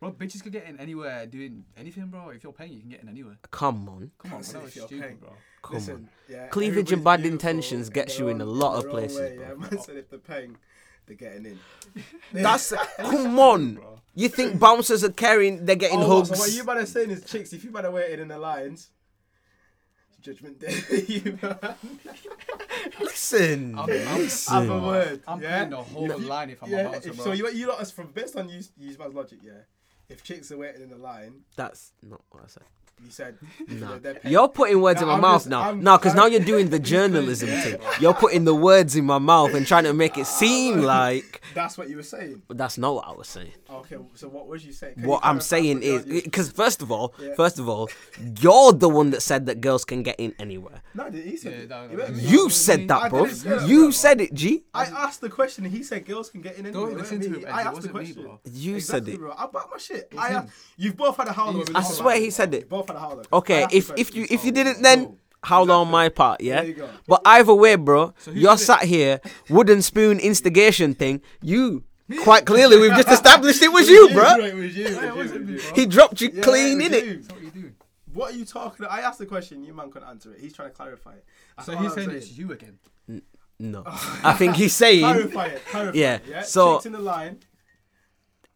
Bro, bitches could get in anywhere doing anything, bro. If you're paying, you can get in anywhere. come on Come on, bro, that was stupid, paying. bro. come Listen, on yeah, Cleavage and bad intentions gets you in a lot of places, way, bro. Yeah, man said if they're paying, they're getting in. that's come on you think bouncers are carrying they're getting oh, hugs So what you better saying is, chicks, if you better waiting in the lines, judgment day. you man. listen I'm, I'm, Have a word. I'm yeah? paying the whole line if I'm yeah. a bouncer, If, bro. so you, you lot, us from based on you, you man's logic, yeah. If chicks are waiting in the line, that's not what I said you said Nah. they're, they're. You're putting words in my I'm mouth just- now. I'm No, because now you're doing the journalism thing. You're putting the words in my mouth and trying to make it seem like. That's what you were saying. But that's not what I was saying. Okay, so what was you saying? Can you What I'm saying what is you're- because first of all, Yeah. first of all, you're the one that said that girls can get in anywhere. No, he said Yeah, it. that- He went- You said that, bro. that, You bro. said it, G. I asked the question and he said girls can get in anywhere. Don't listen to him, I asked the question. You said it. I back my shit. It's I, him. you've both had a howler. He's- I swear he said it. You've both howler. Okay, I asked the if if you if you didn't, then oh, Cool. howl on my part, yeah. There you go. But either way, bro, who you're did it? sat here, wooden spoon instigation thing. You quite clearly we've just established it was you, bro. It was you. It was you. He dropped you Yeah, clean it in it. you. What. What are you talking about? I asked the question, you man couldn't answer it. He's trying to clarify it. That's So he's I'm saying it's you again. No, I think he's saying. Clarify it. Clarify Yeah, it. Yeah. so- Chicks in the line.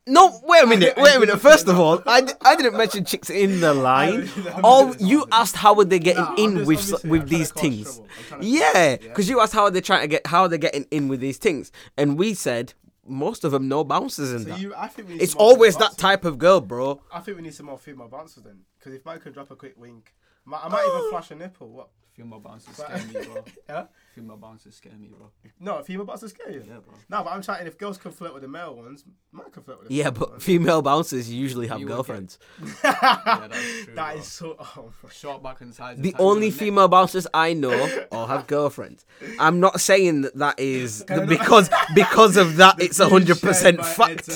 No, wait a minute, wait a minute. First of all, I, d- I didn't mention chicks in the line. All you asked how would they getting Nah, I'm in just- with obviously, with trying these to cause things? trouble. I'm trying to Yeah, cause- you asked how are they're trying to get how are they're getting in with these things, and we said most of them no bouncers in So that. you, I think we need It's some more always that bouncers. type of girl, bro. I think we need some more female bouncers then. Because if man can drop a quick wink, mi- I might even flash a nipple. What? Female bouncers scare me, bro. Yeah? Female bouncers scare me, bro. No, female bouncers scare you. Yeah, bro. No, but I'm chatting if girls can flirt with the male ones, man can flirt with the Yeah, but ones. female bouncers usually have You girlfriends. Yeah, that's true. That bro. is so. Oh, my short back and sides. The only female bouncers I know all have girlfriends. I'm not saying that that is Can I not- because because of that it's a hundred Shared percent by fact.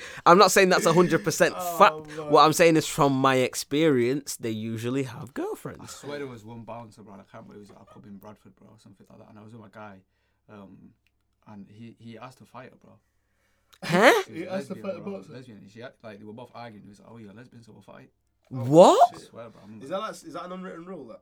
Ed's- shared by Ed's- Ed's- I'm not saying that's a hundred percent Oh, fact. man. What I'm saying is from my experience, they usually have girlfriends. I swear there was one bouncer, bro. I can't believe it was at a pub in Bradford, bro, or something like that. And I was with my guy, um, and he he asked to fight her, bro. Huh? He asked to fight a bro. boxer? Lesbian. And she act, like they were both arguing. He was like, "Oh, you're a lesbian, so we'll fight." What? I swear, bro. I'm Is that like, is that an unwritten rule? That?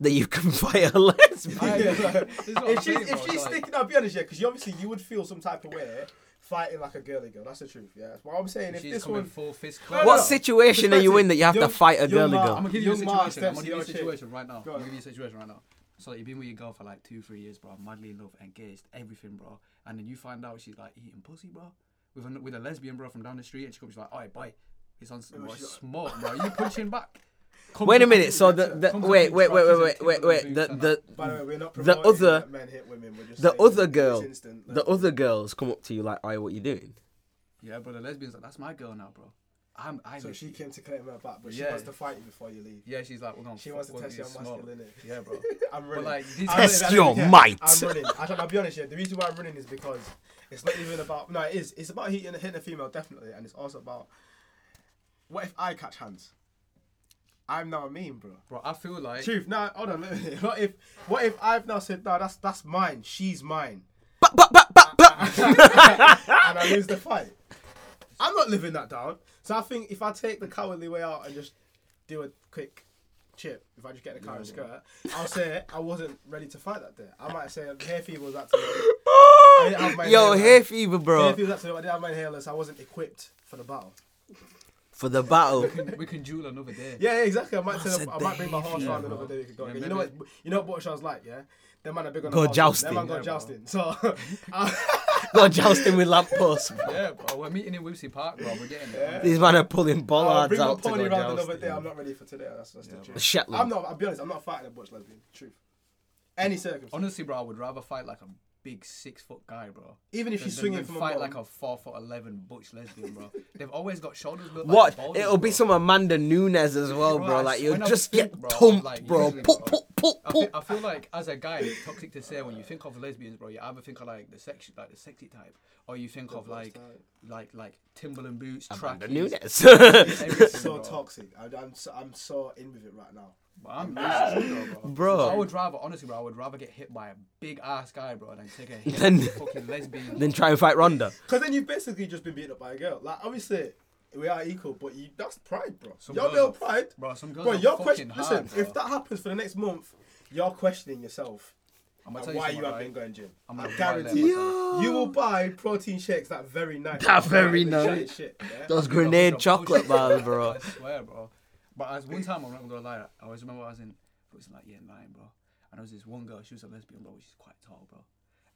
That you can fight a lesbian? I- Yeah, This is what I'm if she's saying, if bro, she's it's like- sticking, I'll be honest, yeah, because you obviously you would feel some type of way fighting like a girly girl. That's the truth, yeah. that's What I'm saying, if She's this coming one, full fist. No. What situation are you in that you have to Young- fight a young girly man- I'm girl? gonna give you a Young man situation. I'm steps gonna give you a your situation right now. I'm on. gonna give you a situation right now. So like, you've been with your girl for like two, three years, bro. Madly in love, engaged, everything, bro. And then you find out she's like eating pussy, bro, with a with a lesbian, bro, from down the street, and she comes she's like, "Alright, bye." it's on Yeah, bro, she's like- smoke, bro. You punching back." Come Wait a minute. So the, the come to wait wait wait wait wait wait wait and the the by the way, we're not The other- that men hit women. We're just the other girl- instant, the other girls come up to you like, "Oh, what you doing?" Yeah, but the lesbian's like, "That's my girl now, bro." I'm. I. So she came to claim her back, but she Yeah. wants to fight you before you leave. Yeah, she's like, "We're gonna." She wants to fuck test you your smoke." masculinity. Yeah, bro. I'm But running. like, these I'm Test running, your don't might. I'm running. I, I'll be honest, yeah. The reason why I'm running is because it's not even about. No, it is. It's about hitting, hitting a female, definitely, and it's also about. What if I catch hands? I'm now a meme, bro. bro, I feel like. Truth. Now, hold on. a minute. What if? What if I've now said, no, that's that's mine. She's mine, But but but but but. and I lose the fight. I'm not living that down. So I think if I take the cowardly way out and just do a quick chip, if I just get in the car and skirt, I'll say I wasn't ready to fight that day. I might say um, hay fever was actually. I didn't have my Yo, inhaler. hay fever, Hay bro, fever was actually. I didn't have my inhaler, so I wasn't equipped for the battle. For the battle. we can, we can duel another day. Yeah, yeah, exactly. I might, said tell I might bring my horse fever, around bro. another day. We could go Yeah, again. You know what? maybe- You know what Butcher's like, yeah. Them man are big on the Go horse. jousting. Them man go Yeah, bro. jousting. So, uh, Go jousting with lampposts. bro. Yeah, bro. We're meeting in Whipsy Park, bro. We're getting Yeah. there. These men are pulling I'll bollards bring my out to pony go around another jousting. day. I'm not ready for today. That's, that's Yeah, the truth. Shetland. I'm not. I'll be honest. I'm not fighting a butch lesbian. Truth. Any circumstance. Honestly, bro, I would rather fight like a big six foot guy, bro. Even if than- she's than- swinging from fight bottom. like a four foot eleven butch lesbian, bro. They've always got shoulders built like What? boulders, It'll be bro. some Amanda Nunes as well, Bro, bro. Like you'll just think, get bro, thumped, like, bro. usually, Pop, bro. pop, pop, I feel, pop. I feel like as a guy, it's toxic to say when you think of lesbians, bro. You either think of like the sexy, like the sexy type, or you think of like, like, like Timberland boots, Amanda trackies, Nunes. everything, so toxic. I, I'm so, I'm so in with it right now. But I'm used to it, bro. Bro. I would rather, honestly, bro, I would rather get hit by a big ass guy, bro, than take a hit Then- by a fucking lesbian. then try and fight Ronda. Because then you've basically just been beaten up by a girl. Like obviously we are equal, but you that's pride, bro. Some your girls male are- pride, Bro, some girls bro. are You're fucking question. hard, Listen, bro. if that happens for the next month, you're questioning yourself. I'm gonna and tell you why something, you have right? been going gym. I'm I gonna guarantee violate you. myself. You will buy protein shakes that very night. That very Shit, night. Shit, yeah? Those grenade chocolate up- bars, bro. I swear, bro. But as one time, I'm not gonna lie. I always remember I was in, it was in like year nine, bro. And there was this one girl. She was a lesbian, bro. She's quite tall, bro.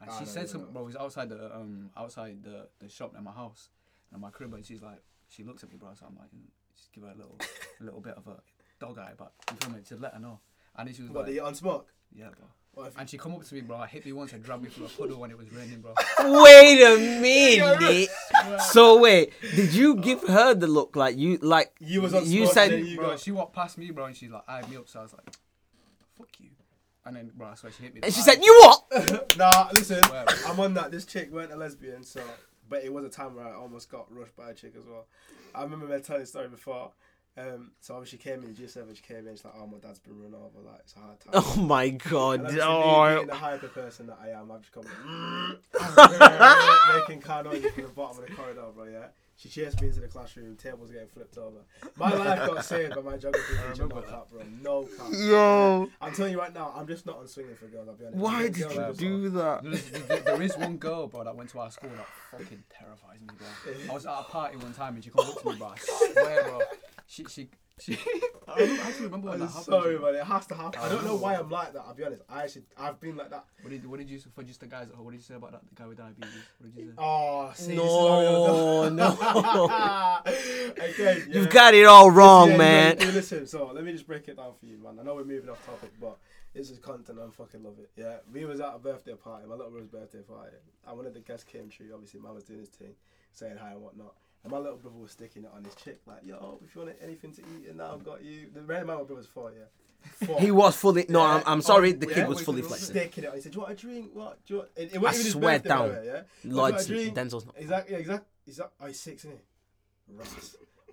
And I she said something, bro. It was outside the um outside the the shop near my house, and my crib. And she's like, she looks at me, bro. So I'm like, mm, just give her a little, a little bit of a dog eye, but you feel me? To let her know. And then she was What? like, They on smoke? yeah, bro. What And she come up to me, bro. Hit me once and dragged me through a puddle when it was raining, bro. Wait a minute. So wait, did you give her the look like you like You was on you said you bro, she walked past me, bro, and she's like eyed me up. So I was like, "Fuck you," and then, bro, I swear she hit me. and she hard. said you what? Nah, listen, I'm on that. This chick weren't a lesbian, so but it was a time where I almost got rushed by a chick as well. I remember me telling the story before. Um, so obviously she came in G7, she came in, she's like, "Oh, my dad's been run over, like it's a hard time." Oh my god. obviously me Oh. being the hyper person that I am, I've just come like, making car noises from the bottom of the corridor, bro. Yeah, she chased me into the classroom. Tables getting flipped over. My life got saved by my geography teacher. No cap, bro. No cap. Yo. I'm telling you right now, I'm just not on swinging for girls. I'll be honest. Why Girls did are you just- do that? There is, there- there is one girl, bro, that went to our school that fucking terrifies me, bro. I was at a party one time and she come up to me, bro. I swear, bro. She, she, she. I, remember, I actually remember when I'm that happened. sorry, man. It has to happen. I don't know why I'm like that. I'll be honest. I actually, I've been like that. What did, what did you for just the guys at home? What did you say about that the guy with diabetes? What did you say? Oh, see, No, no. Again, You've got it all wrong, Yeah, man. yeah, listen, so let me just break it down for you, man. I know we're moving off topic, but this is content. I fucking love it. Yeah, we was at a birthday party, my little brother's birthday party, and one of the guests came through. Obviously, man was doing his thing, saying hi and whatnot. And my little brother was sticking it on his chick, like, yo, if you want anything to eat, and now I've got you. The man my brother's four, yeah. Four. He was fully no, I'm, I'm sorry, the Yeah, kid was wait, fully flexing. sticking it on. He said, "Do you want a drink? What? Do you want?" It, it I swear down. way, yeah. A? Denzel's not. Exactly, yeah, exactly. Is that? Oh, he's six, isn't he? Right.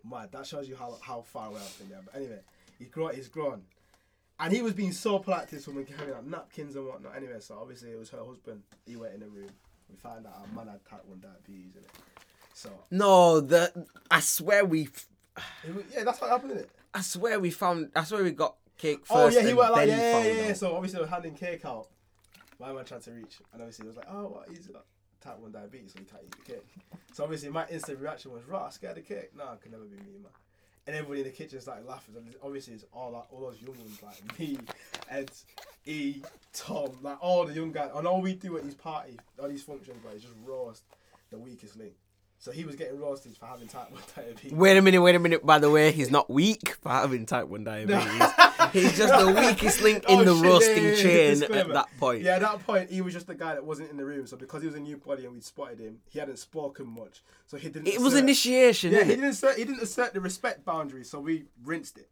Mad. That shows you how, how far away I've been. Yeah. But anyway, he's grown. He's grown, and he was being so polite to this woman, carrying out napkins and whatnot. Anyway, so obviously it was her husband. He went in the room. We found out our man had type one diabetes in it. So No, the I swear we, was, yeah, that's what happened, isn't it? I swear we found. I swear we got cake first. Oh yeah, he went like yeah, yeah, yeah. So obviously we're handing cake out. My man tried to reach, and obviously he was like, "Oh, what? He's got type one diabetes, so he can't eat the cake." So obviously my instant reaction was, "Right, scared the cake? No, it can never be me, man." And everybody in the kitchen started laughing. Obviously it's all like, all those young ones like me, Ed, E, Tom, like all the young guys. And all we do at these parties, all these functions, bro, is just roast the weakest link. So he was getting roasted for having type one diabetes. Wait a minute, wait a minute. By the way, he's not weak for having type one diabetes. he's just the weakest link in Oh, the shit, roasting yeah, yeah, chain at that point. Yeah, at that point, he was just the guy that wasn't in the room. So because he was a new body and we'd spotted him, he hadn't spoken much. So he didn't. It was initiation. Yeah, he didn't assert. He didn't assert the respect boundary. So we rinsed it.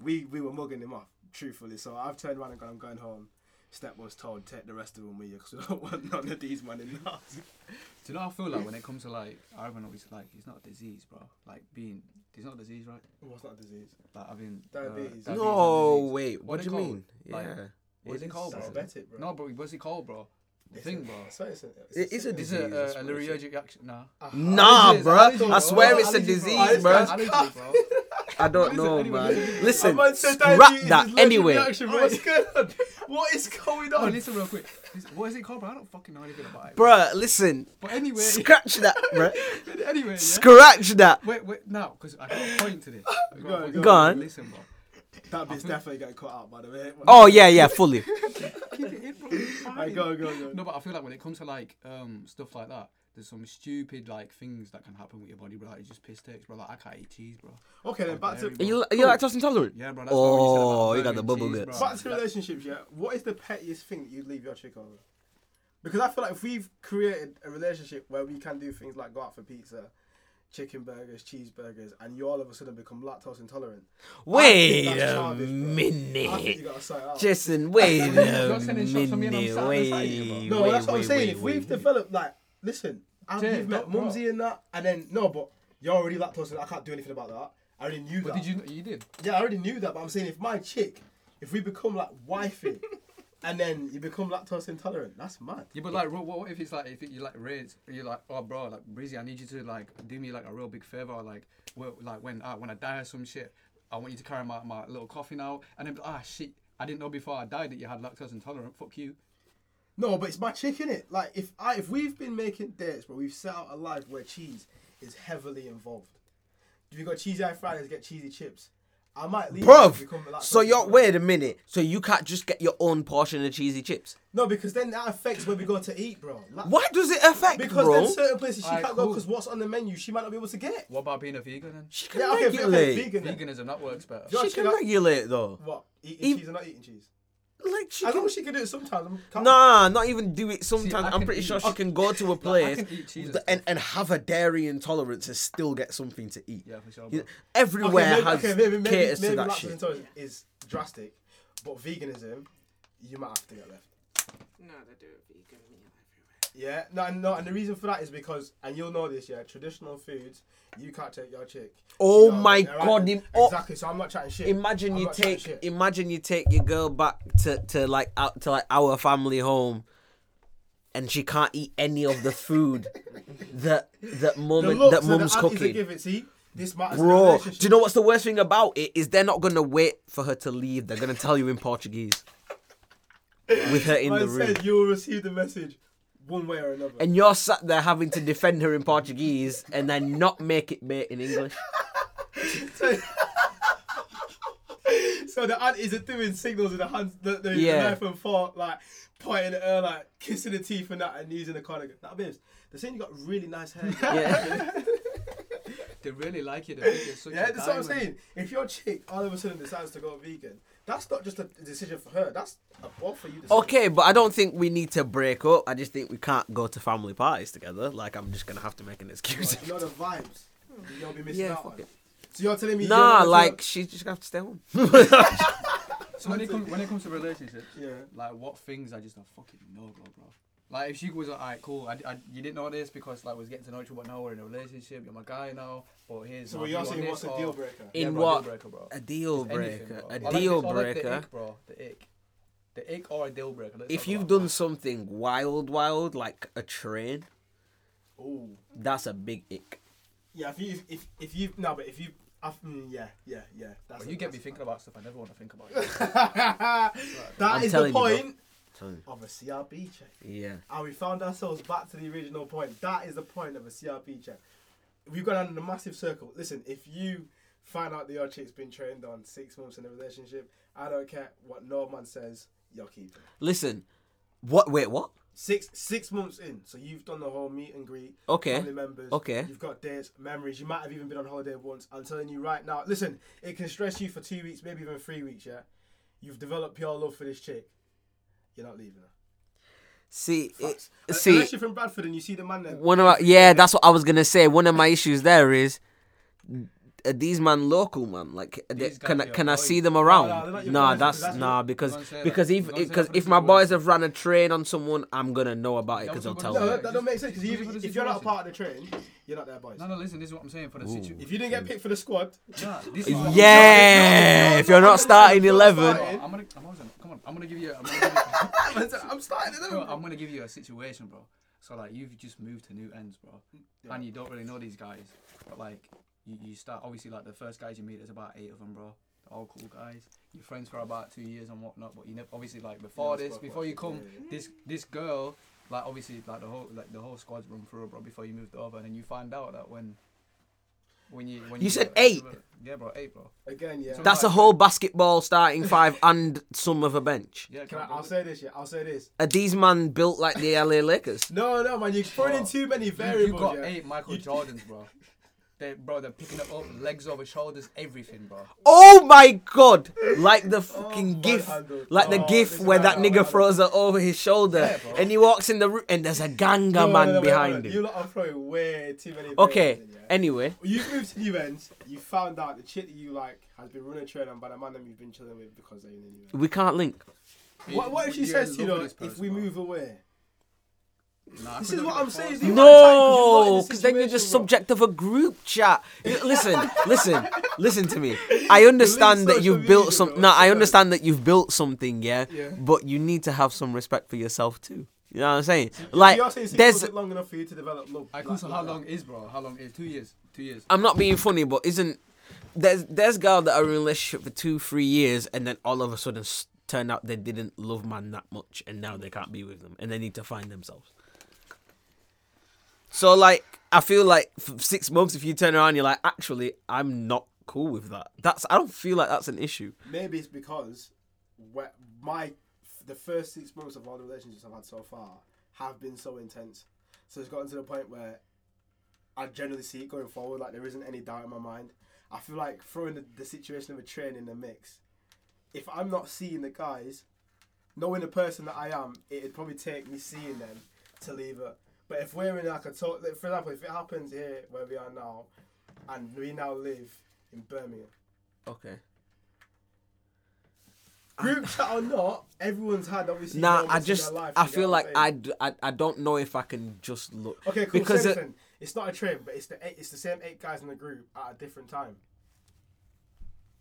We we were mugging him off, truthfully. So I've turned around and gone. I'm going home. Step was told take the rest of them with you because we don't want none of these man in the house. Do you know how I feel like when it comes to like I don't know it's like it's not a disease, bro. Like being it's not a disease, right? What's not a disease? Like having Diabetes. Uh, No, diabetes No, disease. wait. What, What do you called? mean? Like, yeah. What is it called, bro? Diabetic, bro. No, bro. What's it called, bro? The thing, bro. I swear it's a, It is a sickness. Is disease. it that's a, a what it is. allergic reaction? Nah. Nah, Allergies, bruh. allergies, I swear bro. it's a Allergies, disease, It's bro. Allergy, bro. I don't know, anyway, man. listen, Listen, man said scrap that. Anyway, reaction, bro. What's going on? What is going Oh, on? listen real quick. What is it called, bro? I don't fucking know anything about it. bruh, listen. But anyway, Scratch that, bruh. anyway, yeah. Scratch that. Wait, wait, now, because I got a point to this. I Go on, go Go on. this. Listen, bro. That bit's definitely getting cut out, by the way. Oh yeah, yeah, fully. Keep it in, bro. Right, go, go, go. No, but I feel like when it comes to like um stuff like that, there's some stupid like things that can happen with your body, bro. Like, it's just piss takes, bro. Like I can't eat cheese, bro. Okay, then back to Are Are you, are you lactose intolerant? Yeah, bro. That's what you said about Oh, you got the and bubble cheese, guts. bro. back to relationships. Yeah, what is the pettiest thing that you'd leave your chick over? Because I feel like if we've created a relationship where we can do things like go out for pizza, chicken burgers, cheeseburgers, and you all of a sudden become lactose intolerant. Wait I think that's a childish, bro. I think minute. you gotta sort it out. Jason, wait a sending shots from me and I'm minute. Wait, beside you, bro. No, that's what I'm saying. wait, if we've wait. developed like, listen, I've, Jay, you've met Mumsy and that, and then no, but you're already lactose. intolerant. I can't do anything about that. I already knew that But that. did you? You did. Yeah, I already knew that, but I'm saying if my chick, if we become like wifey, and then you become lactose intolerant, that's mad. Yeah, but like, what, what if it's like if you like raise, you're like, oh, bro, like Breezy, I need you to like do me like a real big favor, or, like, well, like when uh, when I die or some shit, I want you to carry my, my little coffin out, and then ah shit, I didn't know before I died that you had lactose intolerant. Fuck you. No, but it's my chick in it. Like if I if we've been making dates, but we've set out a life where cheese is heavily involved. If you got cheesy eye Fridays, get cheesy chips. I might leave. you and Bruv, become lactose so you're wait a minute. So you can't just get your own portion of cheesy chips? No, because then that affects where we go to eat, bro. Like, Why does it affect, Because bro? then certain places she Alright, can't go cool. because what's on the menu she might not be able to get. What about being a vegan then? She can Yeah, okay, okay, regulate. vegan. then. Veganism that works better. Yo, She she can regulate though. What? Eating Eat- cheese or not eating cheese? Like she As long can. as she can do it sometimes. I'm can't- Nah, not even do it sometimes. I I'm can pretty eat- sure she can go to a place can eat cheese and and, and have a dairy intolerance and still get something to eat. Yeah, for sure. You Bro. know, everywhere okay, maybe, has okay, maybe, maybe, caters maybe to that lactose shit. intolerance is drastic, but veganism, you might have to get left. No, they do it vegan meal everywhere. Yeah, no, and no, and the reason for that is because, and you'll know this, yeah, traditional foods, you can't take your chick. Oh You um, know, my alright? God, im- oh- Exactly. So I'm not chatting shit. Imagine I'm you take imagine you take your girl back to, to like out to like our family home and she can't eat any of the food that that mum that the mum's cooking. give it, see, this. Bro, do you know what's the worst thing about it is they're not gonna wait for her to leave. They're gonna tell you in Portuguese with her in Man the room. said you will receive the message one way or another. And you're sat there having to defend her in Portuguese and then not make it mate in English. so, so the aunties are doing signals with the hands, the, the, Yeah. the knife and fork, like pointing at her, like kissing the teeth and that, and using the corner. That babes, they're saying you got really nice hair. Yeah. They really like you. They think you're such Yeah, a that's what I'm saying. If your chick all of a sudden decides to go vegan, that's not just a decision for her. That's a both for you. Decision. Okay, but I don't think we need to break up. I just think we can't go to family parties together. Like I'm just gonna have to make an excuse. But you know the vibes. You'll be missing Yeah, out. fuck on. it. So you're telling me? you're Nah, like gonna- she's just gonna have to stay home. So when it comes when it comes to relationships, Yeah. like what things are just a fucking no go, bro. Like if she was like, alright, cool, I, I, you didn't know this because like we was getting to know each other, but now we're in a relationship. You're my guy now, but here's. So my you're view saying, what's a deal breaker? Yeah, In bro, what? Deal breaker, bro. A deal Just anything, breaker. bro. A like deal this- or like breaker. The ick, bro. The ick. The ick or a deal breaker. Let's If you've about done that. something wild, wild, like a train, Ooh. that's a big ick. Yeah. If you if if, if you no, but if you. I, mm, yeah, yeah, yeah. That's Bro, a- you get me thinking about stuff I never want to think about. That I'm is the point. you, Telling of a CRB check. Yeah. And we found ourselves back to the original point. That is the point of a CRB check. We've gone on in a massive circle. Listen, if you find out that your chick's been trained on six months in a relationship, I don't care what no man says, you're keeping. Listen. What? Wait. What? Six six months in, so you've done the whole meet and greet, Okay. family members, Okay. you've got dates, memories. You might have even been on holiday once. I'm telling you right now. Listen, it can stress you for two weeks, maybe even three weeks. Yeah, you've developed your love for this chick. You're not leaving her. See. It, see. unless you're from Bradford and you see the man there. One of my, yeah, that's what I was gonna say. One of my issues there is. Are these man local man? Like, they- can I can I your see them around? they're not Nah, boys, that's that's nah because Don't say that. because if because if my boys. boys have ran a train on someone, I'm gonna know about it because but they'll tell about No, that, that don't make sense because Just if, if you're not a part of the train, you're not their boys. No, no, listen. This is what I'm saying for the situation. If you didn't get picked for the squad, Nah, this is what I'm- Yeah, if you're not starting eleven. I'm gonna, come on. I'm gonna give you. I'm gonna give you I'm starting it. Bro, I'm gonna give you a situation, bro. So like you've just moved to new ends, bro, and you don't really know these guys, but like you, you start obviously like the first guys you meet, there's about eight of them, bro. They're all cool guys. You're friends for about two years and whatnot, but you never obviously like before Yeah, this, before you come, yeah, yeah. this this girl, like obviously like the whole like the whole squad's run through, bro. Before you moved over, and then you find out that when when you when You you said get- eight? Yeah, bro, eight, bro. Again, yeah. So- That's a Right. whole basketball starting five and some of a bench. Yeah, Can I, can't I'll say this, yeah. I'll say this. Are these man built like the LA Lakers? No, no, man. You're throwing in too many variables. You got yeah. eight Michael Jordans, bro. They, bro, they're picking it up, legs over shoulders, everything, bro. Oh my god! Like the oh fucking man gif, handled. like the Oh, gif where that nigga handled. throws it over his shoulder Yeah, and he walks in the room and there's a ganga No, no, man no, wait, behind hold on. him. You lot are throwing way too many. Okay, in, yeah. anyway, You moved to New Ends. You found out the chick that you like has been running train on by the man that you've been chilling with because they're in the New Ends. we can't link. What, what if she You're says to you, love know, if we bro. move away? Nah, This is what I'm saying, force, No, because because then you're just subject of a group chat. Y- Listen, listen, listen to me. I understand that you've built some. bro. No, I understand that you've built something, yeah. Yeah. But you need to have some respect for yourself too. You know what I'm saying? Like, saying there's. long enough for you to develop love. I like- so how long is, bro? How long is? Two years. Two years. I'm not being funny, but isn't there's there's girls that are in a relationship for two, three years, and then all of a sudden s- turn out they didn't love man that much, and now they can't be with them, and they need to find themselves. So like, I feel like for six months, if you turn around, you're like, actually, I'm not cool with that. That's I don't feel like that's an issue. Maybe it's because my the first six months of all the relationships I've had so far have been so intense. So it's gotten to the point where I generally see it going forward. Like there isn't any doubt in my mind. I feel like throwing the, the situation of a train in the mix. If I'm not seeing the guys, knowing the person that I am, it'd probably take me seeing them to leave it. But if we're in like a talk, like, for example, if it happens here where we are now, and we now live in Birmingham, Okay. group chat or not, everyone's had obviously. Nah, I just I feel like I, d- I I don't know if I can just look. Okay, cool. because it- it's not a train, but it's the eight, it's the same eight guys in the group at a different time.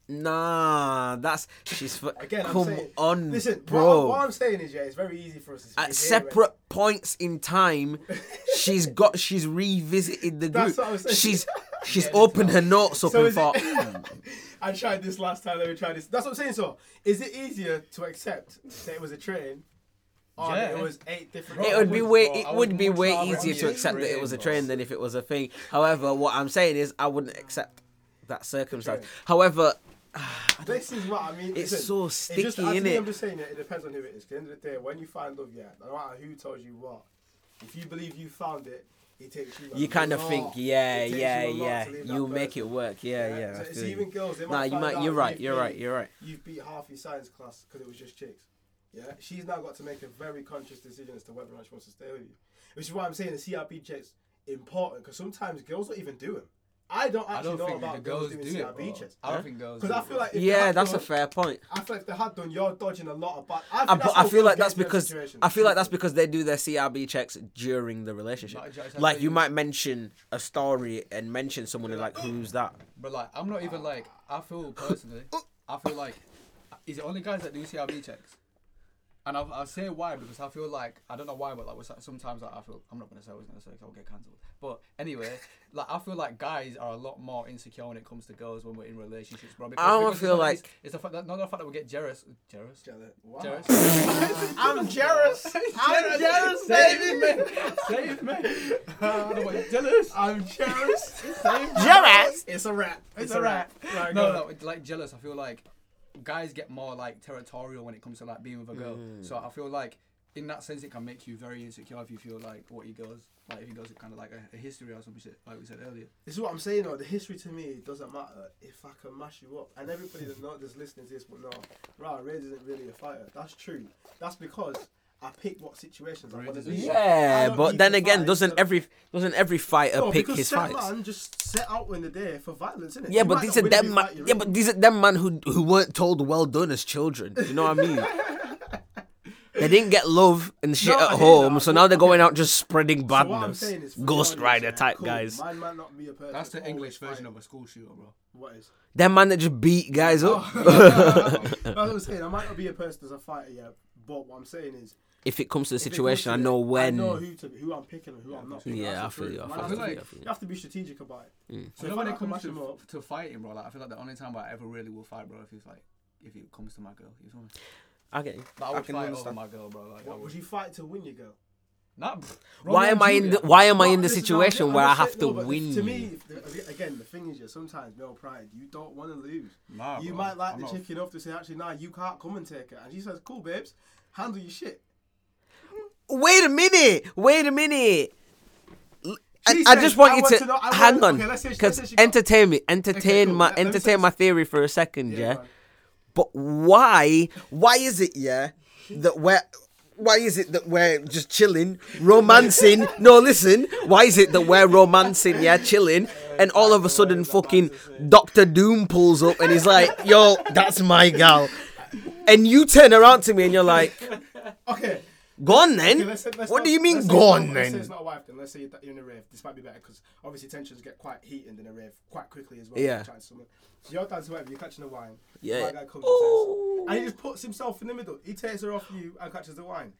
Nah, that's she's f- Again, I'm come saying, on, Listen, bro. What, what I'm saying is, yeah, it's very easy for us to At sit here separate points in time, she's got she's revisited the That's group. what I'm saying. She's she's Yeah, opened her notes up So and is it- thought, "Hmm, I tried this last time. Let me try this. That's what I'm saying. So, is it easier to accept that it was a train, or that Yeah. it was eight different? Bro, it would be way it would would be way easier to accept that it was a train than if it was a thing. However, what I'm saying is I wouldn't accept that circumstance. However, This is what I mean. it's listen, so It sticky, just, innit? actually, I'm just saying it, it depends on who it is. At the end of the day, when you find love, yeah, no matter who tells you what, if you believe you found it, it takes you. a You kind of lot. think, yeah, It yeah, you yeah. You make person. it work. Yeah, yeah. So it's even girls. They nah, you might. You're right. You're right. You're right. You've beat half your science class because it was just chicks. Yeah, she's now got to make a very conscious decision as to whether or not she wants to stay with you. Which is why I'm saying the CRB checks important because sometimes girls don't even do them. I don't I actually don't know think about the girls girls doing do it, CRB bro. checks. I don't think girls. Because I feel like if Yeah, had that's a fair point. I feel like if they had done, you're dodging a lot of bad. I, ah, think but that's I feel like that's because. I feel like that's because they do their CRB checks during the relationship. Like, Like you might mention a story and mention someone and like, who's that? But like, I'm not even like. I feel personally. I feel like, is it only guys that do CRB checks? And I'll, I'll say why because I feel like I don't know why, but like sometimes like, I feel I'm not gonna say I was gonna say 'cause I'll get cancelled. But anyway, like I feel like guys are a lot more insecure when it comes to girls when we're in relationships, bro. Because, I don't because feel not- like- it's, it's the fact that not the fact that we get jealous, jealous, Jealous. Wow. jealous. I'm jealous. I'm jealous, Save baby. me, save me. no, but jealous. I'm jealous. Save. Jealous. It's a rap. It's a wrap. Right, no, no, it's like jealous. I feel like guys get more like territorial when it comes to like being with a girl. Mm. So I feel like in that sense it can make you very insecure if you feel like what he does, like if he goes kind of like a, a history or some shit like we said earlier. This is what I'm saying though. The history to me doesn't matter if I can mash you up. And everybody that's not just listening to this but know, right, Ray isn't really a fighter. That's true. That's because I pick what situations I want to doesn't- do. Yeah, but then again, fight, doesn't so- every doesn't every fighter No, pick his set fights? man just set out in the day for violence, innit? Yeah, You but might these not are them every man. Yeah, but these are them man who who weren't told well done as children. You know what I mean? they didn't get love and shit No, at home, that, so now they're going out just spreading So what I'm badness. saying is, Ghost Rider yeah, type cool, guys. Mine might not be a person. That's the English version fighting. of a school shooter, bro. What is? Them man that just beat guys up. Oh. That's what I'm saying. I might not be a person as a fighter yet, but what I'm saying is, if it comes to the if it comes situation, I know it, when. I know who to who I'm picking and who I'm not. picking. Yeah, I That's the feel you. I feel that's you. I feel You you. have to be strategic about it. Mm. So you if know I when it have to comes mash to, them up, to fighting, bro, like I feel like the only time I ever really will fight, bro, if it's like if it comes to my girl, you feel me? I get you. Like, I I would can fight understand. over my girl, bro. Like, what, would. would you fight to win your girl? Nah, Why Romeo am I in the Why am I in the situation where I have to no, win? To me, the- again, the thing is, yeah, sometimes male pride, you don't want to lose. Nah, you bro, might like I'm the not- chick enough to say, actually, nah, you can't come and take it. And she says, cool, babes, handle your shit. Wait a minute. Wait a minute. I, I just want I you want to, to know- hang want- on, okay, let's say- let's because got- entertain me, entertain cool. my, Let- let entertain my theory for a second, yeah. man. But why? Why is it, yeah, that we're why is it that we're just chilling, romancing? no, listen. Why is it that we're romancing, yeah, chilling, and all of a sudden, fucking Doctor Doom pulls up and he's like, "Yo, that's my gal," and you turn around to me and you're like, Okay. "Go on then." Okay, let's say- let's what not- do you mean, let's say go it's on not- Let's say it's not a wife then. Let's say you're in a rave. This might be better because obviously tensions get quite heated in a rave quite quickly as well. Yeah. You're chatting to someone. So you're dancing whatever, you're catching the wine. Yeah. My guy comes and, and he just puts himself in the middle. He takes her off you and catches the wine.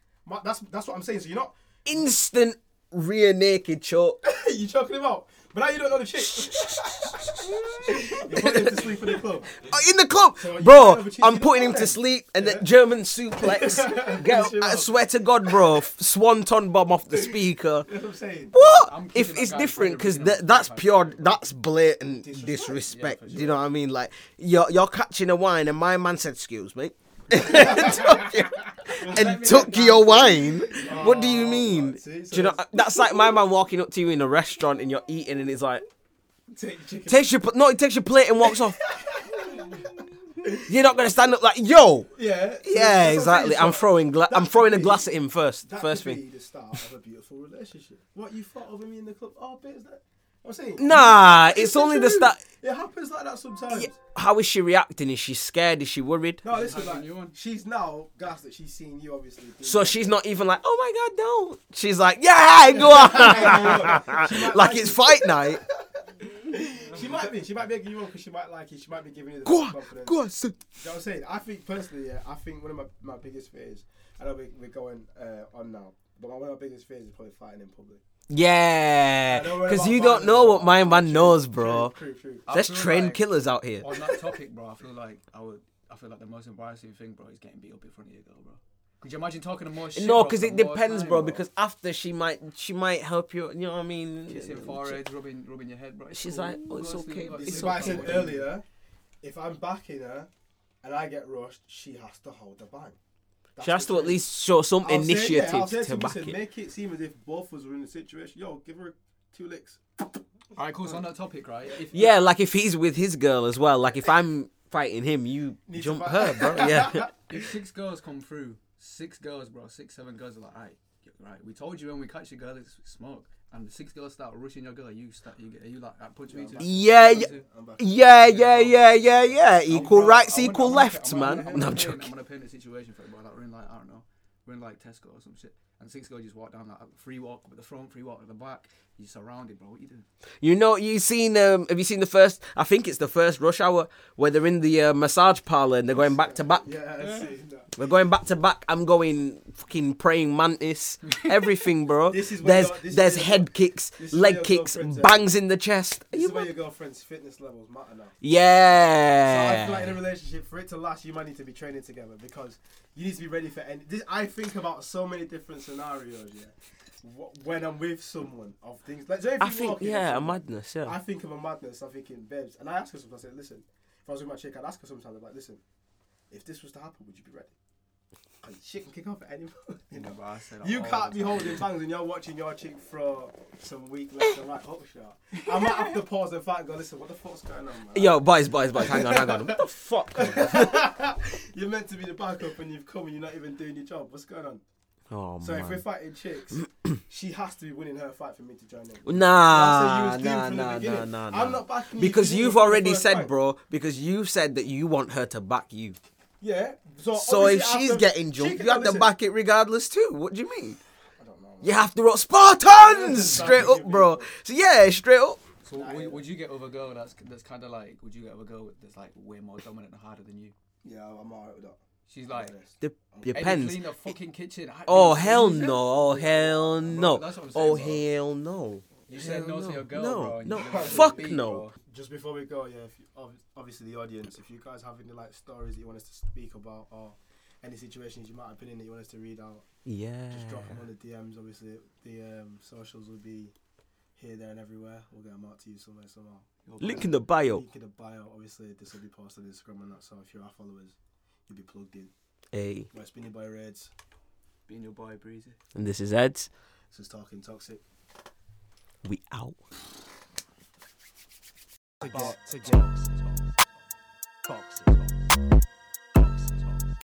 That's that's what I'm saying. So you're not Instant rear naked choke. you choking him out, but now you don't know the chick. you're putting him to sleep in the club. Oh, in the club, So bro. kind of a I'm putting him to sleep, and then German suplex. Get, I swear to God, bro. Swanton bomb off the speaker. That's what I'm saying. What? I'm If it's different, because original. that's pure. That's blatant Disrespect. disrespect. Yeah, Do you know what I mean? Like you're you're catching a wine, and my man said, "Excuse me." and took your wine. What do you mean? see, so Do you know? that's- like my man walking up to you in a restaurant and you're eating, and he's like, Take chicken. takes your no, he takes your plate and walks off. You're not gonna stand up like, yo. yeah. Yeah, that's what I'm exactly. I'm throwing gla- I'm throwing a be- glass at him first. First thing. the start of a beautiful relationship. What you thought of me in the club? Oh, bit is that? I'm saying. Nah, it's the only the truth. start. It happens like that sometimes. How is she reacting? Is she scared? Is she worried? No, listen, Having like, you on. she's now gassed that she's seen you obviously. So that. she's not even like, oh my god, don't. She's like, yeah, go on. Like it's fight night. She might be. She might be egging you on because she might like it. She might be giving you the Go on, confidence. go on, son. You know what I'm saying? I think personally, yeah, I think one of my, my biggest fears. I know we, we're going uh, on now, but one of my biggest fears is probably fighting in public. Yeah, I don't worry because you don't know what my man True, knows, bro. True, true, true. There's feel trained like- killers out here. On that topic, bro, I feel like I would. I feel like the most embarrassing thing, bro, is getting beat up in front of your girl, bro. Could you imagine talking to more shit? No, because it depends, time, bro. Because after she might, she might help you. You know what I mean? kissing foreheads, rubbing, rubbing your head, bro. It's She's cool. like, oh, it's Go okay, go it's is sleep. I said What do you do? earlier, if I'm backing her and I get rushed, she has to hold the bang. That's She has the to at least show some I'll say- yeah, initiative I'll say to him, back listen, it. Make it seem as if both of us were in the situation. Yo, give her two licks. Alright, cool. So on that topic, right? If, Yeah, like if he's with his girl as well. Like if I'm fighting him, you Need jump fight- her, bro. Yeah. If six girls come through, six girls, bro, six, seven girls are like, alright, right. We told you when we catch your girl, it's smoke. And the six girls start rushing your girl. You start, you get, you like, that punch me too. Yeah, yeah, yeah, yeah, yeah, yeah, yeah. Equal Bro, rights, I wanna- equal I wanna- lefts, man. I No, wanna I'm paint- joking. I'm gonna paint a situation for it, bro. Like we're in like I don't know, we're in like Tesco or some shit, and six girls just walk down like free walk at the front, free walk at the back. You're surrounded, bro. What you doing? You know, you seen? Um, have you seen the first? I think it's the first rush hour where they're in the uh, massage parlor and they're going back to back. Yeah, I see. We're going back to back. I'm going fucking praying mantis, everything, bro. This is where there's your- this is there's your- head kicks, this is where leg kicks, bangs in the chest. Are This you is where your girlfriend's fitness levels matter now. So I Yeah. feel like in a relationship, for it to last, you might need to be training together because you need to be ready for any. This, I think about so many different scenarios. Yeah, Wh- when I'm with someone of things like. so if I you think walk yeah, a and- madness. Yeah. I think of a madness. I'm thinking, babes, and I ask her sometimes. I say, listen, if I was with my chick, I'd ask her sometimes. I'm like, listen, if this was to happen, would you be ready? And shit can kick off at any moment. You, know? bro, I say you can't be holding bangs and you're watching your chick throw some weak left and right oh, hook shot. I might have to pause and fight and go, listen, what the fuck's going on, man? Yo, boys, boys, boys, hang on, hang on. What the fuck? you're meant to be the backup and you've come and you're not even doing your job. What's going on? Oh So if we're fighting chicks, she has to be winning her fight for me to join in. Nah, That's what you was nah, doing from the nah, nah, nah, I'm not backing you Because to do it you've already said, fight. bro. Because you've said that you want her to back you. Yeah. So, So if she's after- getting she jumped, can- you have to back it regardless too. What do you mean? I don't know. You have to rock Spartans straight up, bro. So yeah, straight up. So would, would you get with a girl that's that's kind of like? Would you get with a girl that's like way more dominant and harder than you? Yeah, I'm alright with that. She's like, the, oh. your pens. Clean the fucking kitchen. I oh hell no! Oh hell no! That's what I'm saying, oh hell no! You said no, no to your girl, no, bro. No, no. fuck beat, no. Bro. Just before we go, yeah, if you, obviously the audience, if you guys have any like stories that you want us to speak about or any situations you might have been in that you want us to read out, yeah, just drop them on the DMs. Obviously, the um, socials will be here, there, and everywhere. We'll get them out to you somewhere, somehow. Link in the bio. Link in the bio. Obviously, this will be posted on Instagram and that. So if you're our followers, You'll be plugged in. Hey. Right, Spinning by Reds. Being your boy, Breezy. And this is Eds. This is Talking Toxic. We out. Toxic. Toxic. Toxic.